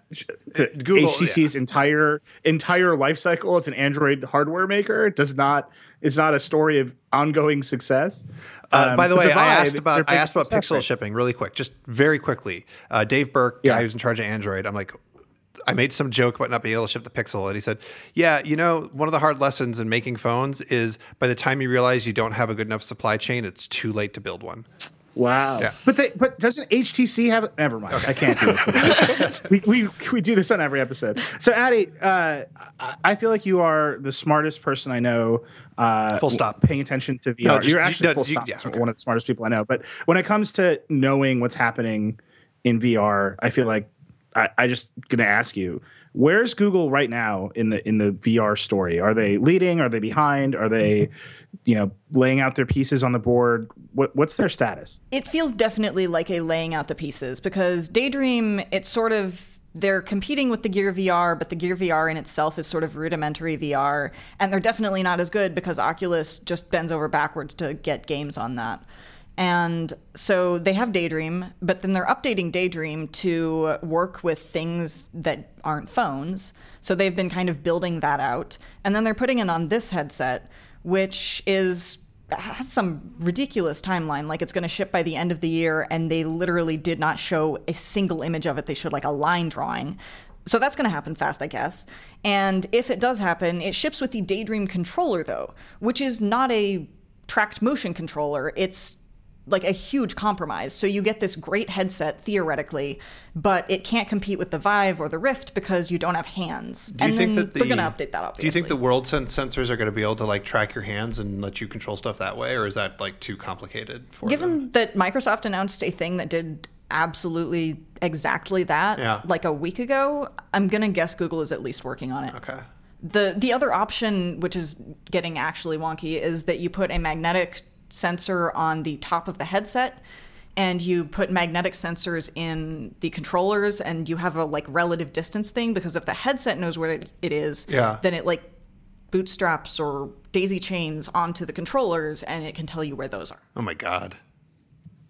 Google, HTC's entire entire life cycle as an Android hardware maker does not is not a story of ongoing success. Uh, Um, by the but way, I asked about I asked about Pixel rate. shipping really quick, just very quickly. Uh, Dave Burke, Yeah. guy who's in charge of Android, I'm like, I made some joke about not being able to ship the Pixel, and he said, "Yeah, you know, one of the hard lessons in making phones is by the time you realize you don't have a good enough supply chain, it's too late to build one." Wow. Yeah. But they, but doesn't HTC have? Never mind. I can't do this. we, we we do this on every episode. So Adi, uh, I- I feel like you are the smartest person I know. Uh, Full stop. Paying attention to VR. No, just- You're actually no, full you- stop. yeah, okay. One of the smartest people I know. But when it comes to knowing what's happening in VR, I feel like I, I just gonna ask you. Where's Google right now in the in the VR story? Are they leading? Are they behind? Are they, you know, laying out their pieces on the board? What, what's their status? It feels definitely like a laying out the pieces because Daydream, it's sort of they're competing with the Gear VR, but the Gear VR in itself is sort of rudimentary VR, and they're definitely not as good because Oculus just bends over backwards to get games on that. And so they have Daydream, but then they're updating Daydream to work with things that aren't phones. So they've been kind of building that out. And then they're putting it on this headset, which is has some ridiculous timeline. Like it's going to ship by the end of the year and they literally did not show a single image of it. They showed like a line drawing. So that's going to happen fast i guess. And if it does happen it ships with the daydream controller though which is not a tracked motion controller. It's like a huge compromise. So you get this great headset theoretically, but it can't compete with the Vive or the Rift because you don't have hands. Do you and think that the, they're going to update that? Obviously. Do you think the world sense sensors are going to be able to like track your hands and let you control stuff that way, or is that like too complicated for Given them? that Microsoft announced a thing that did absolutely exactly that Yeah. like a week ago, I'm going to guess Google is at least working on it. Okay. The the other option, which is getting actually wonky, is that you put a magnetic sensor on the top of the headset and you put magnetic sensors in the controllers and you have a like relative distance thing because if the headset knows where it, it is, Yeah. then it like bootstraps or daisy chains onto the controllers and it can tell you where those are. Oh my god.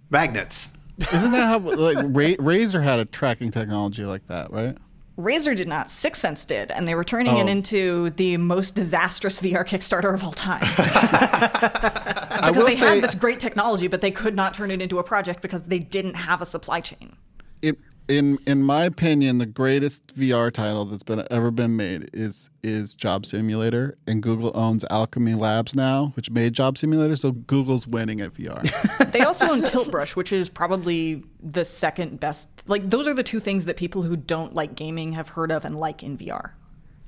Magnets. Isn't that how like Ra- Razer had a tracking technology like that, right? Razer did not, Sixense did, and they were turning it Oh. into the most disastrous VR Kickstarter of all time. I because they say had this great technology, but they could not turn it into a project because they didn't have a supply chain. it, in in my opinion, the greatest VR title that's been ever been made is is Job Simulator, and Google owns Owlchemy Labs now, which made Job Simulator. So Google's winning at VR. They also own Tilt Brush, which is probably the second best. Like those are the two things that people who don't like gaming have heard of and like in VR.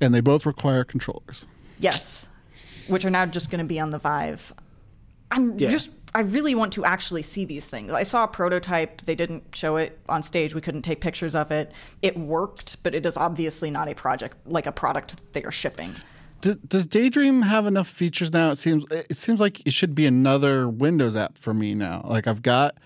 and they both require controllers. Yes, which are now just going to be on the Vive. I'm Yeah. just. I really want to actually see these things. I saw a prototype. They didn't show it on stage. We couldn't take pictures of it. It worked, but it is obviously not a project like a product they are shipping. D- does Daydream have enough features now? It seems it seems like it should be another Windows app for me now. Like I've got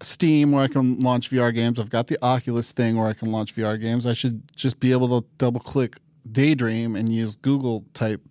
Steam where I can launch VR games. I've got the Oculus thing where I can launch VR games. I should just be able to double click Daydream and use Google type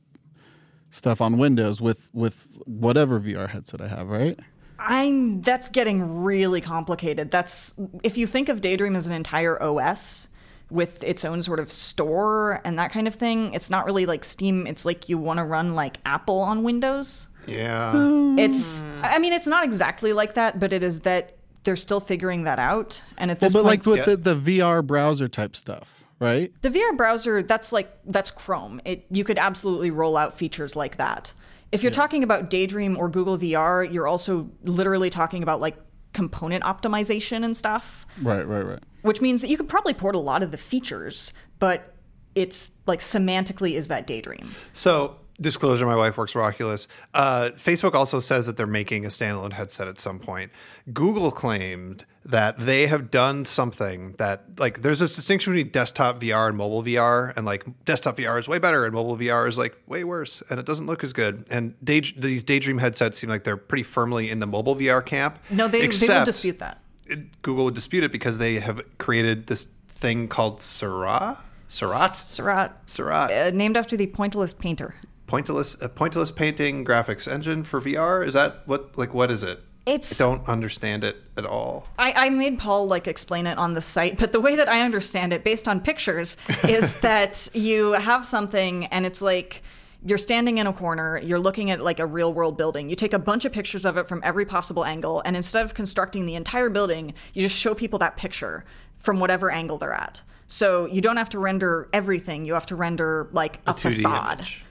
stuff on Windows with with whatever VR headset I have, right? I'm that's getting really complicated. That's if you think of Daydream as an entire OS with its own sort of store and that kind of thing, it's not really like Steam. It's like you want to run like Apple on Windows. Yeah. It's I mean it's not exactly like that, but it is that they're still figuring that out. And at Well, this but point, like with the, the VR browser type stuff, right? the VR browser, that's like that's Chrome. It you could absolutely roll out features like that. If you're talking about Daydream or Google VR, you're also literally talking about like component optimization and stuff. Right, right, right. which means that you could probably port a lot of the features, but it's like semantically is that daydream. So, disclosure: my wife works for Oculus. Uh, Facebook also says that they're making a standalone headset at some point. Google claimed that they have done something that, like, there's this distinction between desktop VR and mobile VR, and like desktop VR is way better, and mobile VR is like way worse, and it doesn't look as good. And day, these Daydream headsets seem like they're pretty firmly in the mobile VR camp. No, they, they will dispute that. it- Google would dispute it because they have created this thing called Seurat. Seurat. Surratt, Seurat. uh, named after the pointillist painter. Pointillist, a pointillist painting graphics engine for VR. Is that what? Like, what is it? It's I don't understand it at all. I, I made Paul like explain it on the site, but the way that I understand it, based on pictures, is that you have something and it's like you're standing in a corner, you're looking at like a real world building. You take a bunch of pictures of it from every possible angle, and instead of constructing the entire building, you just show people that picture from whatever angle they're at. So you don't have to render everything, you have to render like a, 2D facade. image.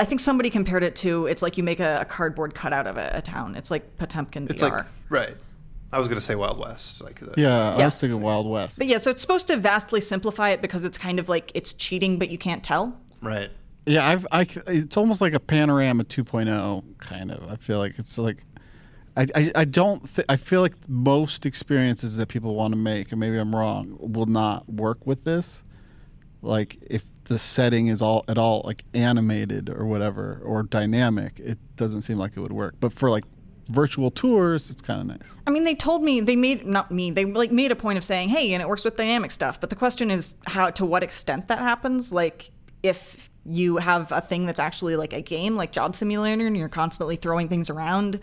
I think somebody compared it to it's like you make a, a cardboard cutout of a, a town. It's like Potemkin It's VR. like right. I was gonna say Wild West. Like the, Yeah, I was Yes. thinking Wild West. But yeah, so it's supposed to vastly simplify it because it's kind of like it's cheating, but you can't tell. Right. Yeah, I've, I, it's almost like a panorama 2.0 kind of. I feel like it's like, I, I, I don't, th- I feel like most experiences that people want to make, and maybe I'm wrong, will not work with this. Like if the setting is all at all like animated or whatever or dynamic, it doesn't seem like it would work. But for like virtual tours, it's kind of nice. I mean, they told me they made not me. They like made a point of saying, "Hey, and it works with dynamic stuff." But the question is, how to what extent that happens? Like, if you have a thing that's actually like a game, like Job Simulator, and you're constantly throwing things around,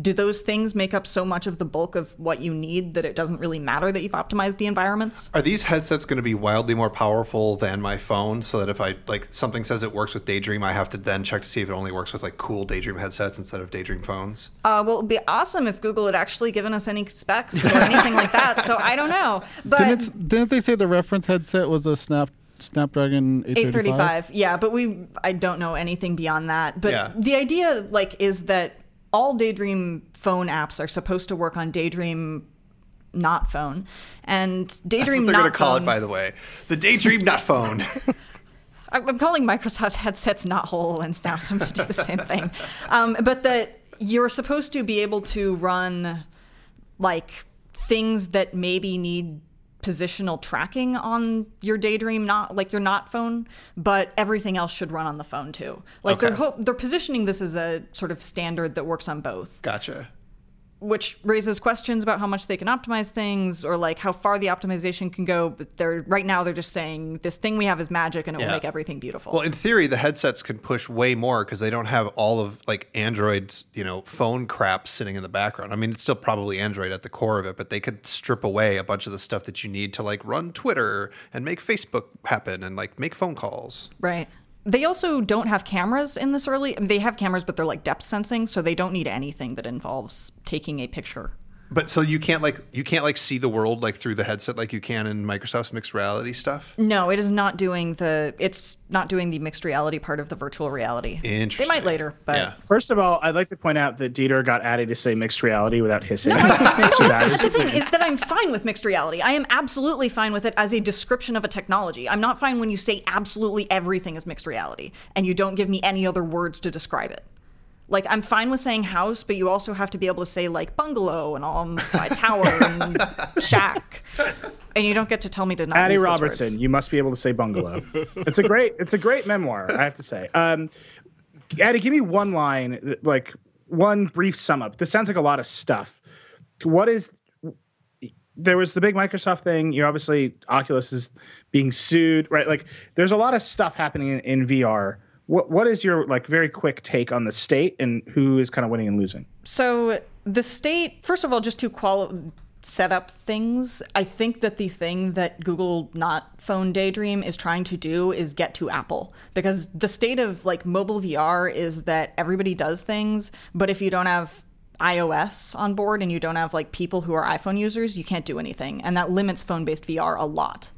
do those things make up so much of the bulk of what you need that it doesn't really matter that you've optimized the environments? Are these headsets going to be wildly more powerful than my phone? So that if I like something says it works with Daydream, I have to then check to see if it only works with like cool Daydream headsets instead of Daydream phones. Uh, well, it would be awesome if Google had actually given us any specs or anything like that. So I don't know, but Didn't, it, didn't they say the reference headset was a Snap Snapdragon 835? 835 yeah but we i don't know anything beyond that but Yeah. the idea like is that all daydream phone apps are supposed to work on daydream not phone and daydream That's daydream what they're not going to call phone, it, by the way. The Daydream not phone. I'm calling microsoft headsets not hololens now so i'm going to do the same thing um, but that you're supposed to be able to run like things that maybe need positional tracking on your daydream not like your not phone but everything else should run on the phone too. Like they're ho- they're positioning this as a sort of standard that works on both. Gotcha. Which raises questions about how much they can optimize things or like how far the optimization can go but they're right now they're just saying this thing we have is magic and it Yeah. will make everything beautiful Well, in theory, the headsets can push way more because they don't have all of like Android's, you know, phone crap sitting in the background. I mean, it's still probably Android at the core of it, but they could strip away a bunch of the stuff that you need to like run Twitter and make Facebook happen and like make phone calls. Right. They also don't have cameras in this early. They have cameras, but they're like depth sensing, so they don't need anything that involves taking a picture. But so you can't like you can't like see the world like through the headset like you can in Microsoft's mixed reality stuff. No, it is not doing the. It's not doing the mixed reality part of the virtual reality. Interesting. They might later, but Yeah. First of all, I'd like to point out that Dieter got added to say mixed reality without hissing. No, I, no, So that that's is- the thing is that I'm fine with mixed reality. I am absolutely fine with it as a description of a technology. I'm not fine when you say absolutely everything is mixed reality and you don't give me any other words to describe it. Like I'm fine with saying house, but you also have to be able to say like bungalow and um, uh, tower and shack, and you don't get to tell me to not Adi Robertson, you must be able to say bungalow. it's a great, it's a great memoir, I have to say. Um, Adi, give me one line, like one brief sum up. This sounds like a lot of stuff. What is? There was the big Microsoft thing. You're obviously Oculus is being sued, right? Like, there's a lot of stuff happening in, in VR. What what is your like very quick take on the state and who is kind of winning and losing? So the state, first of all, just to set up things, I think that the thing that Google not phone Daydream is trying to do is get to Apple because the state of like mobile VR is that everybody does things, but if you don't have iOS on board and you don't have like people who are iPhone users, you can't do anything, and that limits phone-based VR a lot.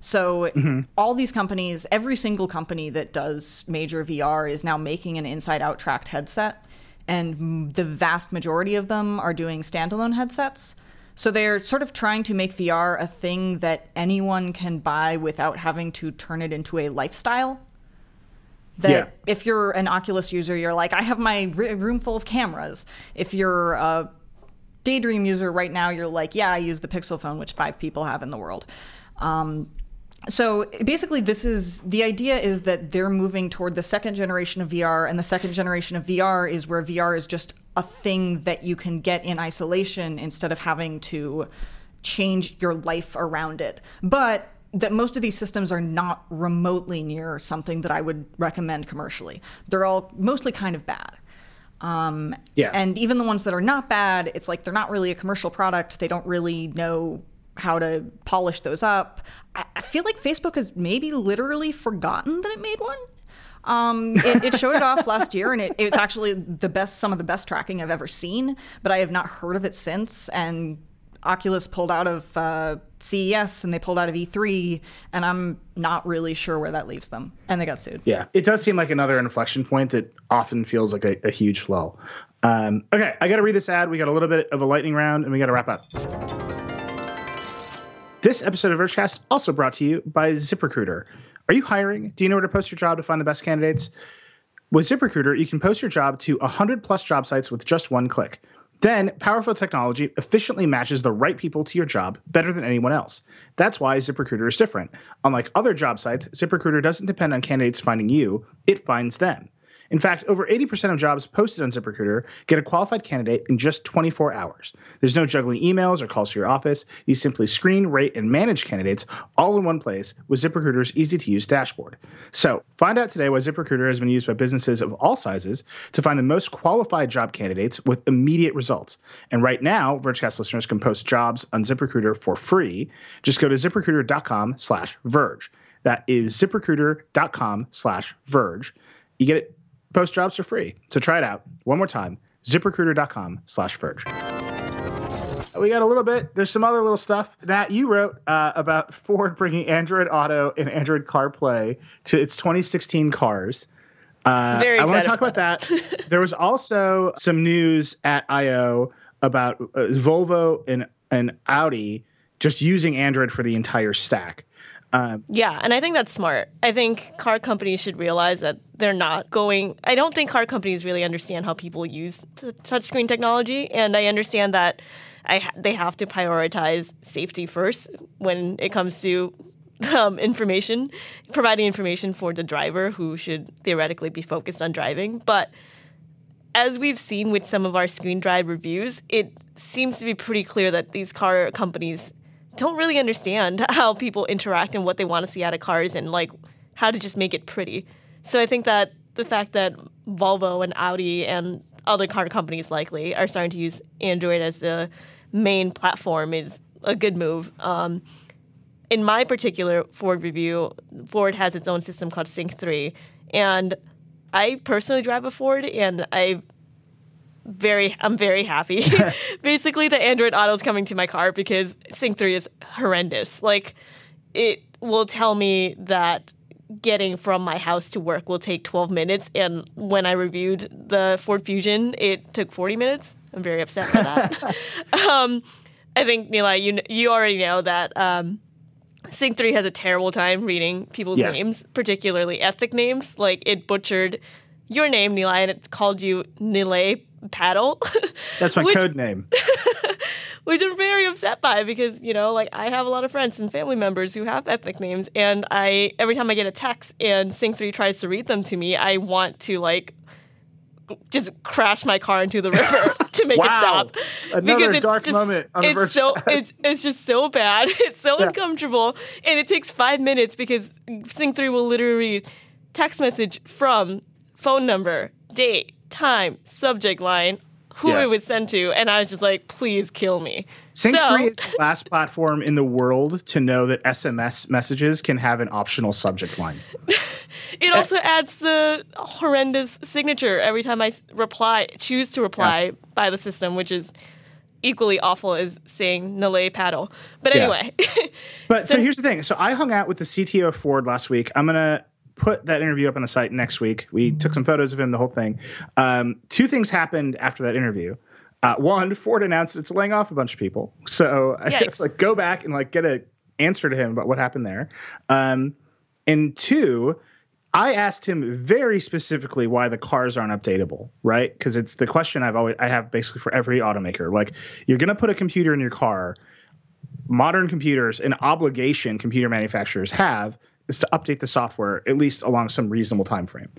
So all these companies, every single company that does major VR is now making an inside-out tracked headset, and the vast majority of them are doing standalone headsets. So they're sort of trying to make VR a thing that anyone can buy without having to turn it into a lifestyle. That Yeah. if you're an Oculus user, you're like, I have my room full of cameras. If you're a Daydream user right now, you're like, yeah, I use the Pixel phone, which five people have in the world. Um, so basically, this is the idea is that they're moving toward the second generation of VR, and the second generation of VR is where VR is just a thing that you can get in isolation instead of having to change your life around it. But that most of these systems are not remotely near something that I would recommend commercially. They're all mostly kind of bad. Um, Yeah. And even the ones that are not bad, it's like they're not really a commercial product. They don't really know how to polish those up. I, feel like Facebook has maybe literally forgotten that it made one. Um, it, it showed it off last year, and it, it's actually the best, some of the best tracking I've ever seen. But I have not heard of it since. And Oculus pulled out of uh, CES, and they pulled out of E3, and I'm not really sure where that leaves them. And they got sued. Yeah, it does seem like another inflection point that often feels like a, a huge lull. Um, okay, I got to read this ad. We got a little bit of a lightning round, and we got to wrap up. This episode of Vergecast also brought to you by ZipRecruiter. Are you hiring? Do you know where to post your job to find the best candidates? With ZipRecruiter, you can post your job to 100 plus job sites with just one click. Then, powerful technology efficiently matches the right people to your job better than anyone else. That's why ZipRecruiter is different. Unlike other job sites, ZipRecruiter doesn't depend on candidates finding you, it finds them. In fact, over 80% of jobs posted on ZipRecruiter get a qualified candidate in just 24 hours. There's no juggling emails or calls to your office. You simply screen, rate, and manage candidates all in one place with ZipRecruiter's easy to use dashboard. So, find out today why ZipRecruiter has been used by businesses of all sizes to find the most qualified job candidates with immediate results. And right now, Vergecast listeners can post jobs on ZipRecruiter for free. Just go to ziprecruiter.com slash Verge. That is ziprecruiter.com slash Verge. You get it post jobs for free. So try it out one more time. ZipRecruiter.com slash Verge. We got a little bit. There's some other little stuff. Natt, you wrote uh, about Ford bringing Android Auto and Android CarPlay to its 2016 cars. Uh, Very I want to talk about that. there was also some news at I/O about uh, Volvo and and Audi just using Android for the entire stack. Um, Yeah, and I think that's smart. I think car companies should realize that they're not going. I don't think car companies really understand how people use t- touchscreen technology, and I understand that I ha- they have to prioritize safety first when it comes to um, information, providing information for the driver who should theoretically be focused on driving. But as we've seen with some of our screen drive reviews, it seems to be pretty clear that these car companies don't really understand how people interact and what they want to see out of cars and like how to just make it pretty. So I think that the fact that Volvo and Audi and other car companies likely are starting to use Android as the main platform is a good move. Um, in my particular Ford review, Ford has its own system called Sync 3. And I personally drive a Ford and I very I'm very happy. Basically the Android Auto is coming to my car because Sync 3 is horrendous. Like it will tell me that getting from my house to work will take 12 minutes and when I reviewed the Ford Fusion, it took 40 minutes. I'm very upset by that. um, I think Nilay, you you already know that um, Sync 3 has a terrible time reading people's Yes. names, particularly ethnic names. Like it butchered your name, Nilay, and it called you Nilay Paddle. that's my Which- code name. which I'm very upset by because you know, like I have a lot of friends and family members who have ethnic names, and I every time I get a text and Sync Three tries to read them to me, I want to like just crash my car into the river to make Wow. it stop. Another dark just, moment it's so it's it's just so bad. It's so Yeah. uncomfortable, and it takes five minutes because Sync Three will literally text message from phone number, date, time, subject line, who Yeah. it was sent to, and I was just like, please kill me. Sync so, 3 is the last platform in the world to know that SMS messages can have an optional subject line. It also adds the horrendous signature every time I reply, choose to reply by the system, which is equally awful as saying Nalay paddle. But Yeah. anyway, But so, here's the thing. So I hung out with the CTO of Ford last week. I'm gonna put that interview up on the site next week. We took some photos of him, the whole thing. Um, two things happened after that interview. Uh, one, Ford announced it's laying off a bunch of people, so I to like go back and like get a answer to him about what happened there. Um, and two, I asked him very specifically why the cars aren't updatable, right? Because it's the question I've always I have basically for every automaker. Like, you're going to put a computer in your car. Modern computers, an obligation computer manufacturers have is to update the software at least along some reasonable time frame.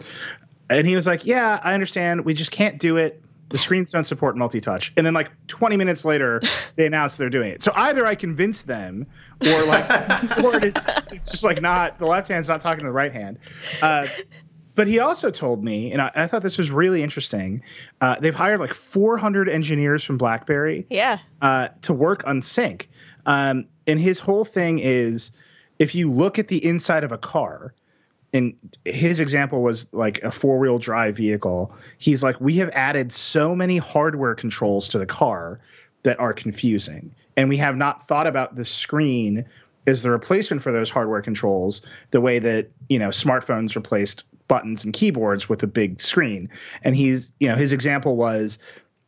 And he was like, "Yeah, I understand. We just can't do it. The screens don't support multi-touch." And then like 20 minutes later, they announced they're doing it. So either I convinced them, or like, or it's, it's just like not the left hand's not talking to the right hand. Uh, but he also told me, and I, I thought this was really interesting. Uh, they've hired like 400 engineers from BlackBerry Yeah. uh, to work on sync. Um, and his whole thing is if you look at the inside of a car, and his example was like a four wheel drive vehicle, he's like, we have added so many hardware controls to the car that are confusing. And we have not thought about the screen as the replacement for those hardware controls the way that, you know, smartphones replaced buttons and keyboards with a big screen. And he's, you know, his example was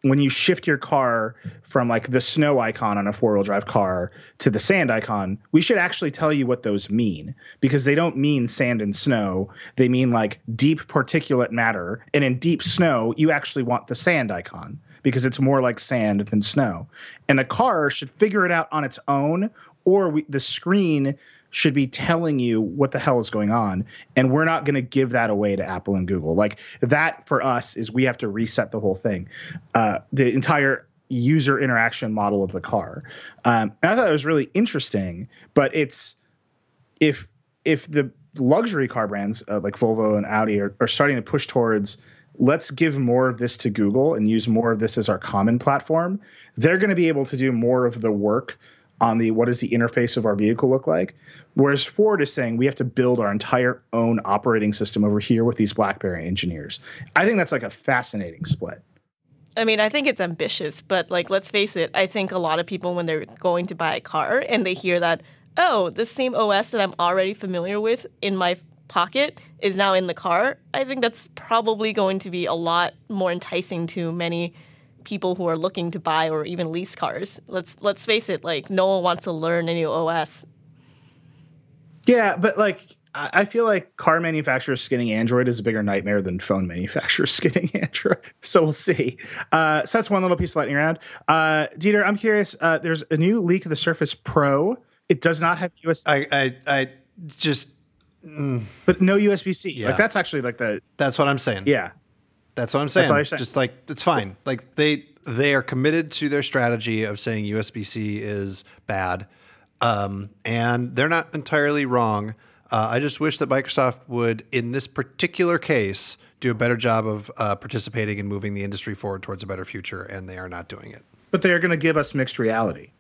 when you shift your car from like the snow icon on a four wheel drive car to the sand icon, we should actually tell you what those mean because they don't mean sand and snow. They mean like deep particulate matter. And in deep snow, you actually want the sand icon because it's more like sand than snow. And the car should figure it out on its own, or we, the screen should be telling you what the hell is going on. And we're not going to give that away to apple and google. Like that for us is we have to reset the whole thing uh, the entire user interaction model of the car. Um, i thought it was really interesting but it's if if the luxury car brands uh, like volvo and audi are, are starting to push towards let's give more of this to google and use more of this as our common platform they're going to be able to do more of the work on the what does the interface of our vehicle look like whereas ford is saying we have to build our entire own operating system over here with these blackberry engineers i think that's like a fascinating split I mean, I think it's ambitious, but like, let's face it. I think a lot of people, when they're going to buy a car and they hear that, oh, the same OS that I'm already familiar with in my pocket is now in the car, I think that's probably going to be a lot more enticing to many people who are looking to buy or even lease cars. Let's let's face it, like no one wants to learn a new OS. yeah but like I I feel like car manufacturers skinning Android is a bigger nightmare than phone manufacturers skinning Android. So we'll see. Uh, so that's one little piece of lightning round. Uh, Dieter, I'm curious. Uh, there's a new leak of the Surface Pro. It does not have USB, I, I, I just but no USB C. Yeah. Like that's actually like the that's what I'm saying. yeah. That's what I'm saying. what saying. Just like it's fine. Like they they are committed to their strategy of saying USB C is bad, um, and they're not entirely wrong. Uh, I just wish that Microsoft would, in this particular case, do a better job of uh, participating and moving the industry forward towards a better future, and they are not doing it. But they're going to give us mixed reality,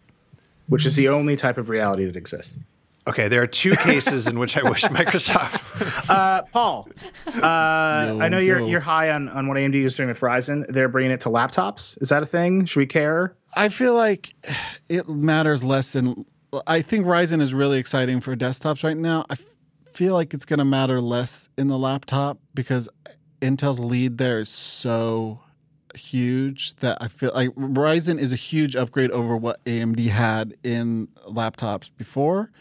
which is the only type of reality that exists. Okay, there are two cases in which I wish Microsoft. Uh, Paul, uh, I know you're yo. you're high on, on what AMD is doing with Ryzen. They're bringing it to laptops. Is that a thing? Should we care? I feel like it matters less. And I think Ryzen is really exciting for desktops right now. I feel like it's going to matter less in the laptop because Intel's lead there is so huge that I feel like Ryzen is a huge upgrade over what AMD had in laptops before,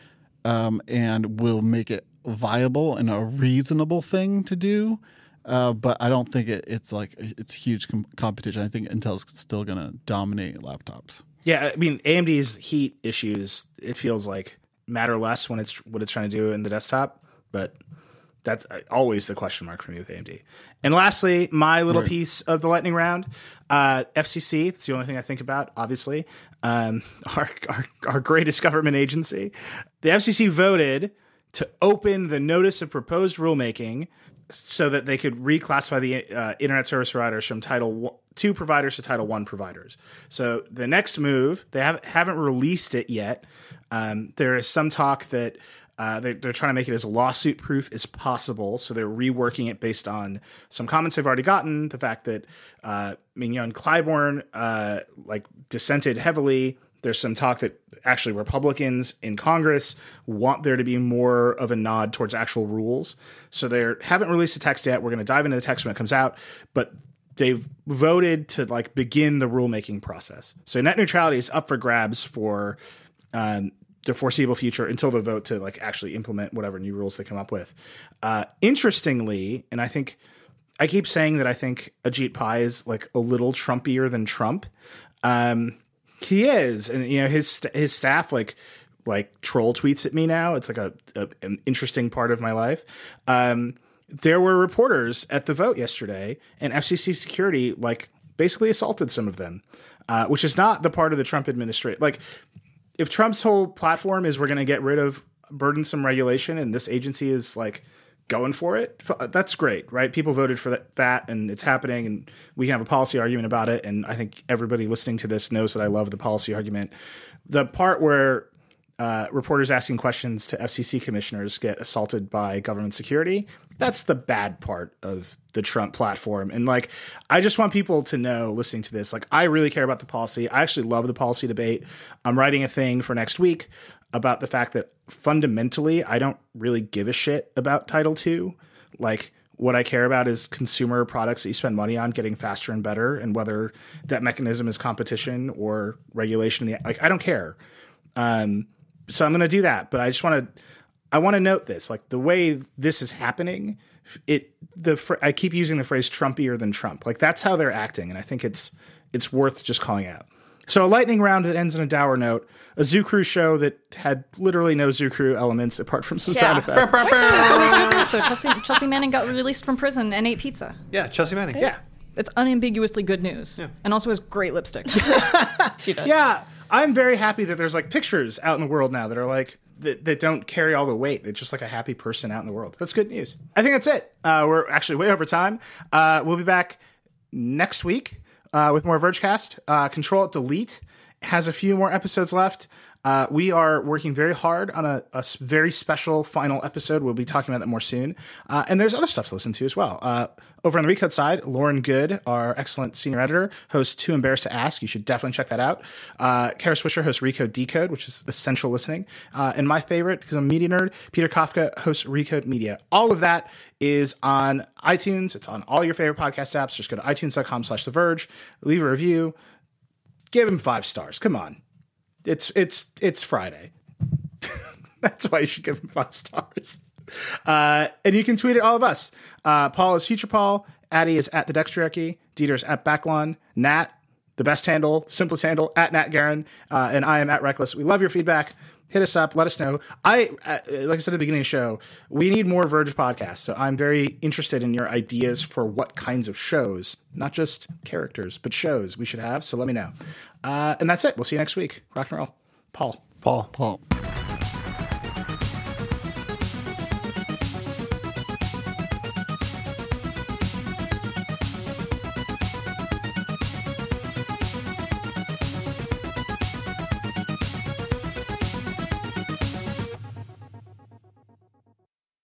um, and will make it viable and a reasonable thing to do. Uh, but I don't think it, it's like it's huge com- competition. I think Intel's still going to dominate laptops. Yeah, I mean AMD's heat issues. It feels like matter less when it's what it's trying to do in the desktop, but that's uh, always the question mark for me with AMD. And lastly, my little piece of the lightning round, uh, FCC. It's the only thing I think about. Obviously, um, our, our our greatest government agency. The FCC voted to open the notice of proposed rulemaking so that they could reclassify the uh, internet service providers from Title Two providers to Title One providers. So the next move, they haven't haven't released it yet. Um, there is some talk that uh, they're, they're trying to make it as lawsuit proof as possible. So they're reworking it based on some comments they've already gotten. The fact that uh, Mignon Clyburn uh, like dissented heavily. There's some talk that actually Republicans in Congress want there to be more of a nod towards actual rules. So they haven't released the text yet. We're going to dive into the text when it comes out. But they've voted to like begin the rulemaking process. So net neutrality is up for grabs for um, the foreseeable future until the vote to like actually implement whatever new rules they come up with. Uh, interestingly, and I think I keep saying that I think Ajit Pai is like a little Trumpier than Trump. Um, he is, and you know his his staff like like troll tweets at me now. It's like a, a an interesting part of my life. Um, there were reporters at the vote yesterday, and FCC security like basically assaulted some of them, uh, which is not the part of the Trump administration. Like, if Trump's whole platform is we're going to get rid of burdensome regulation, and this agency is like going for it, uh, that's great, right? People voted for that, that, and it's happening, and we can have a policy argument about it. And I think everybody listening to this knows that I love the policy argument. The part where uh, reporters asking questions to FCC commissioners get assaulted by government security. That's the bad part of the Trump platform. And like, I just want people to know listening to this, like, I really care about the policy. I actually love the policy debate. I'm writing a thing for next week about the fact that fundamentally, I don't really give a shit about Title II. Like, what I care about is consumer products that you spend money on getting faster and better, and whether that mechanism is competition or regulation. Like, I don't care. Um, so I'm going to do that. But I just want to I want to note this, like the way this is happening. It the fr- I keep using the phrase Trumpier than Trump. Like that's how they're acting, and I think it's it's worth just calling out. So a lightning round that ends in a dour note, a Zoo Crew show that had literally no Zoo Crew elements apart from some sound Yeah. effects. So Chelsea, Chelsea Manning got released from prison and ate pizza. Yeah, Chelsea Manning. Yeah, It's unambiguously good news, and also has great lipstick. She does. yeah. I'm very happy that there's like pictures out in the world now that are like that, that don't carry all the weight. It's just like a happy person out in the world. That's good news. I think that's it. Uh, we're actually way over time. Uh, we'll be back next week uh, with more Vergecast. Uh, Control Alt Delete has a few more episodes left. Uh, we are working very hard on a very special final episode. We'll be talking about that more soon. Uh, and there's other stuff to listen to as well. Uh, over on the Recode side, Lauren Goode, our excellent senior editor, hosts Too Embarrassed to Ask. You should definitely check that out. Uh, Kara Swisher hosts Recode Decode, which is essential listening. Uh, and my favorite, because I'm a media nerd, Peter Kafka hosts Recode Media. All of that is on iTunes. It's on all your favorite podcast apps. Just go to itunes.com slash The Verge, leave a review, give him five stars. Come on. It's it's it's Friday. That's why you should give him five stars. Uh, and you can tweet at all of us. Uh, Paul is Future Paul. Adi is at the Dextriarchy. is at Backlon. Natt, the best handle, simplest handle, at Natt Garun. Uh, and I am at Reckless. We love your feedback. Hit us up. Let us know. I, uh, like I said at the beginning of the show, we need more Verge podcasts. So I'm very interested in your ideas for what kinds of shows, not just characters, but shows we should have. So let me know. Uh, and that's it. We'll see you next week. Rock and roll. Paul. Paul. Paul.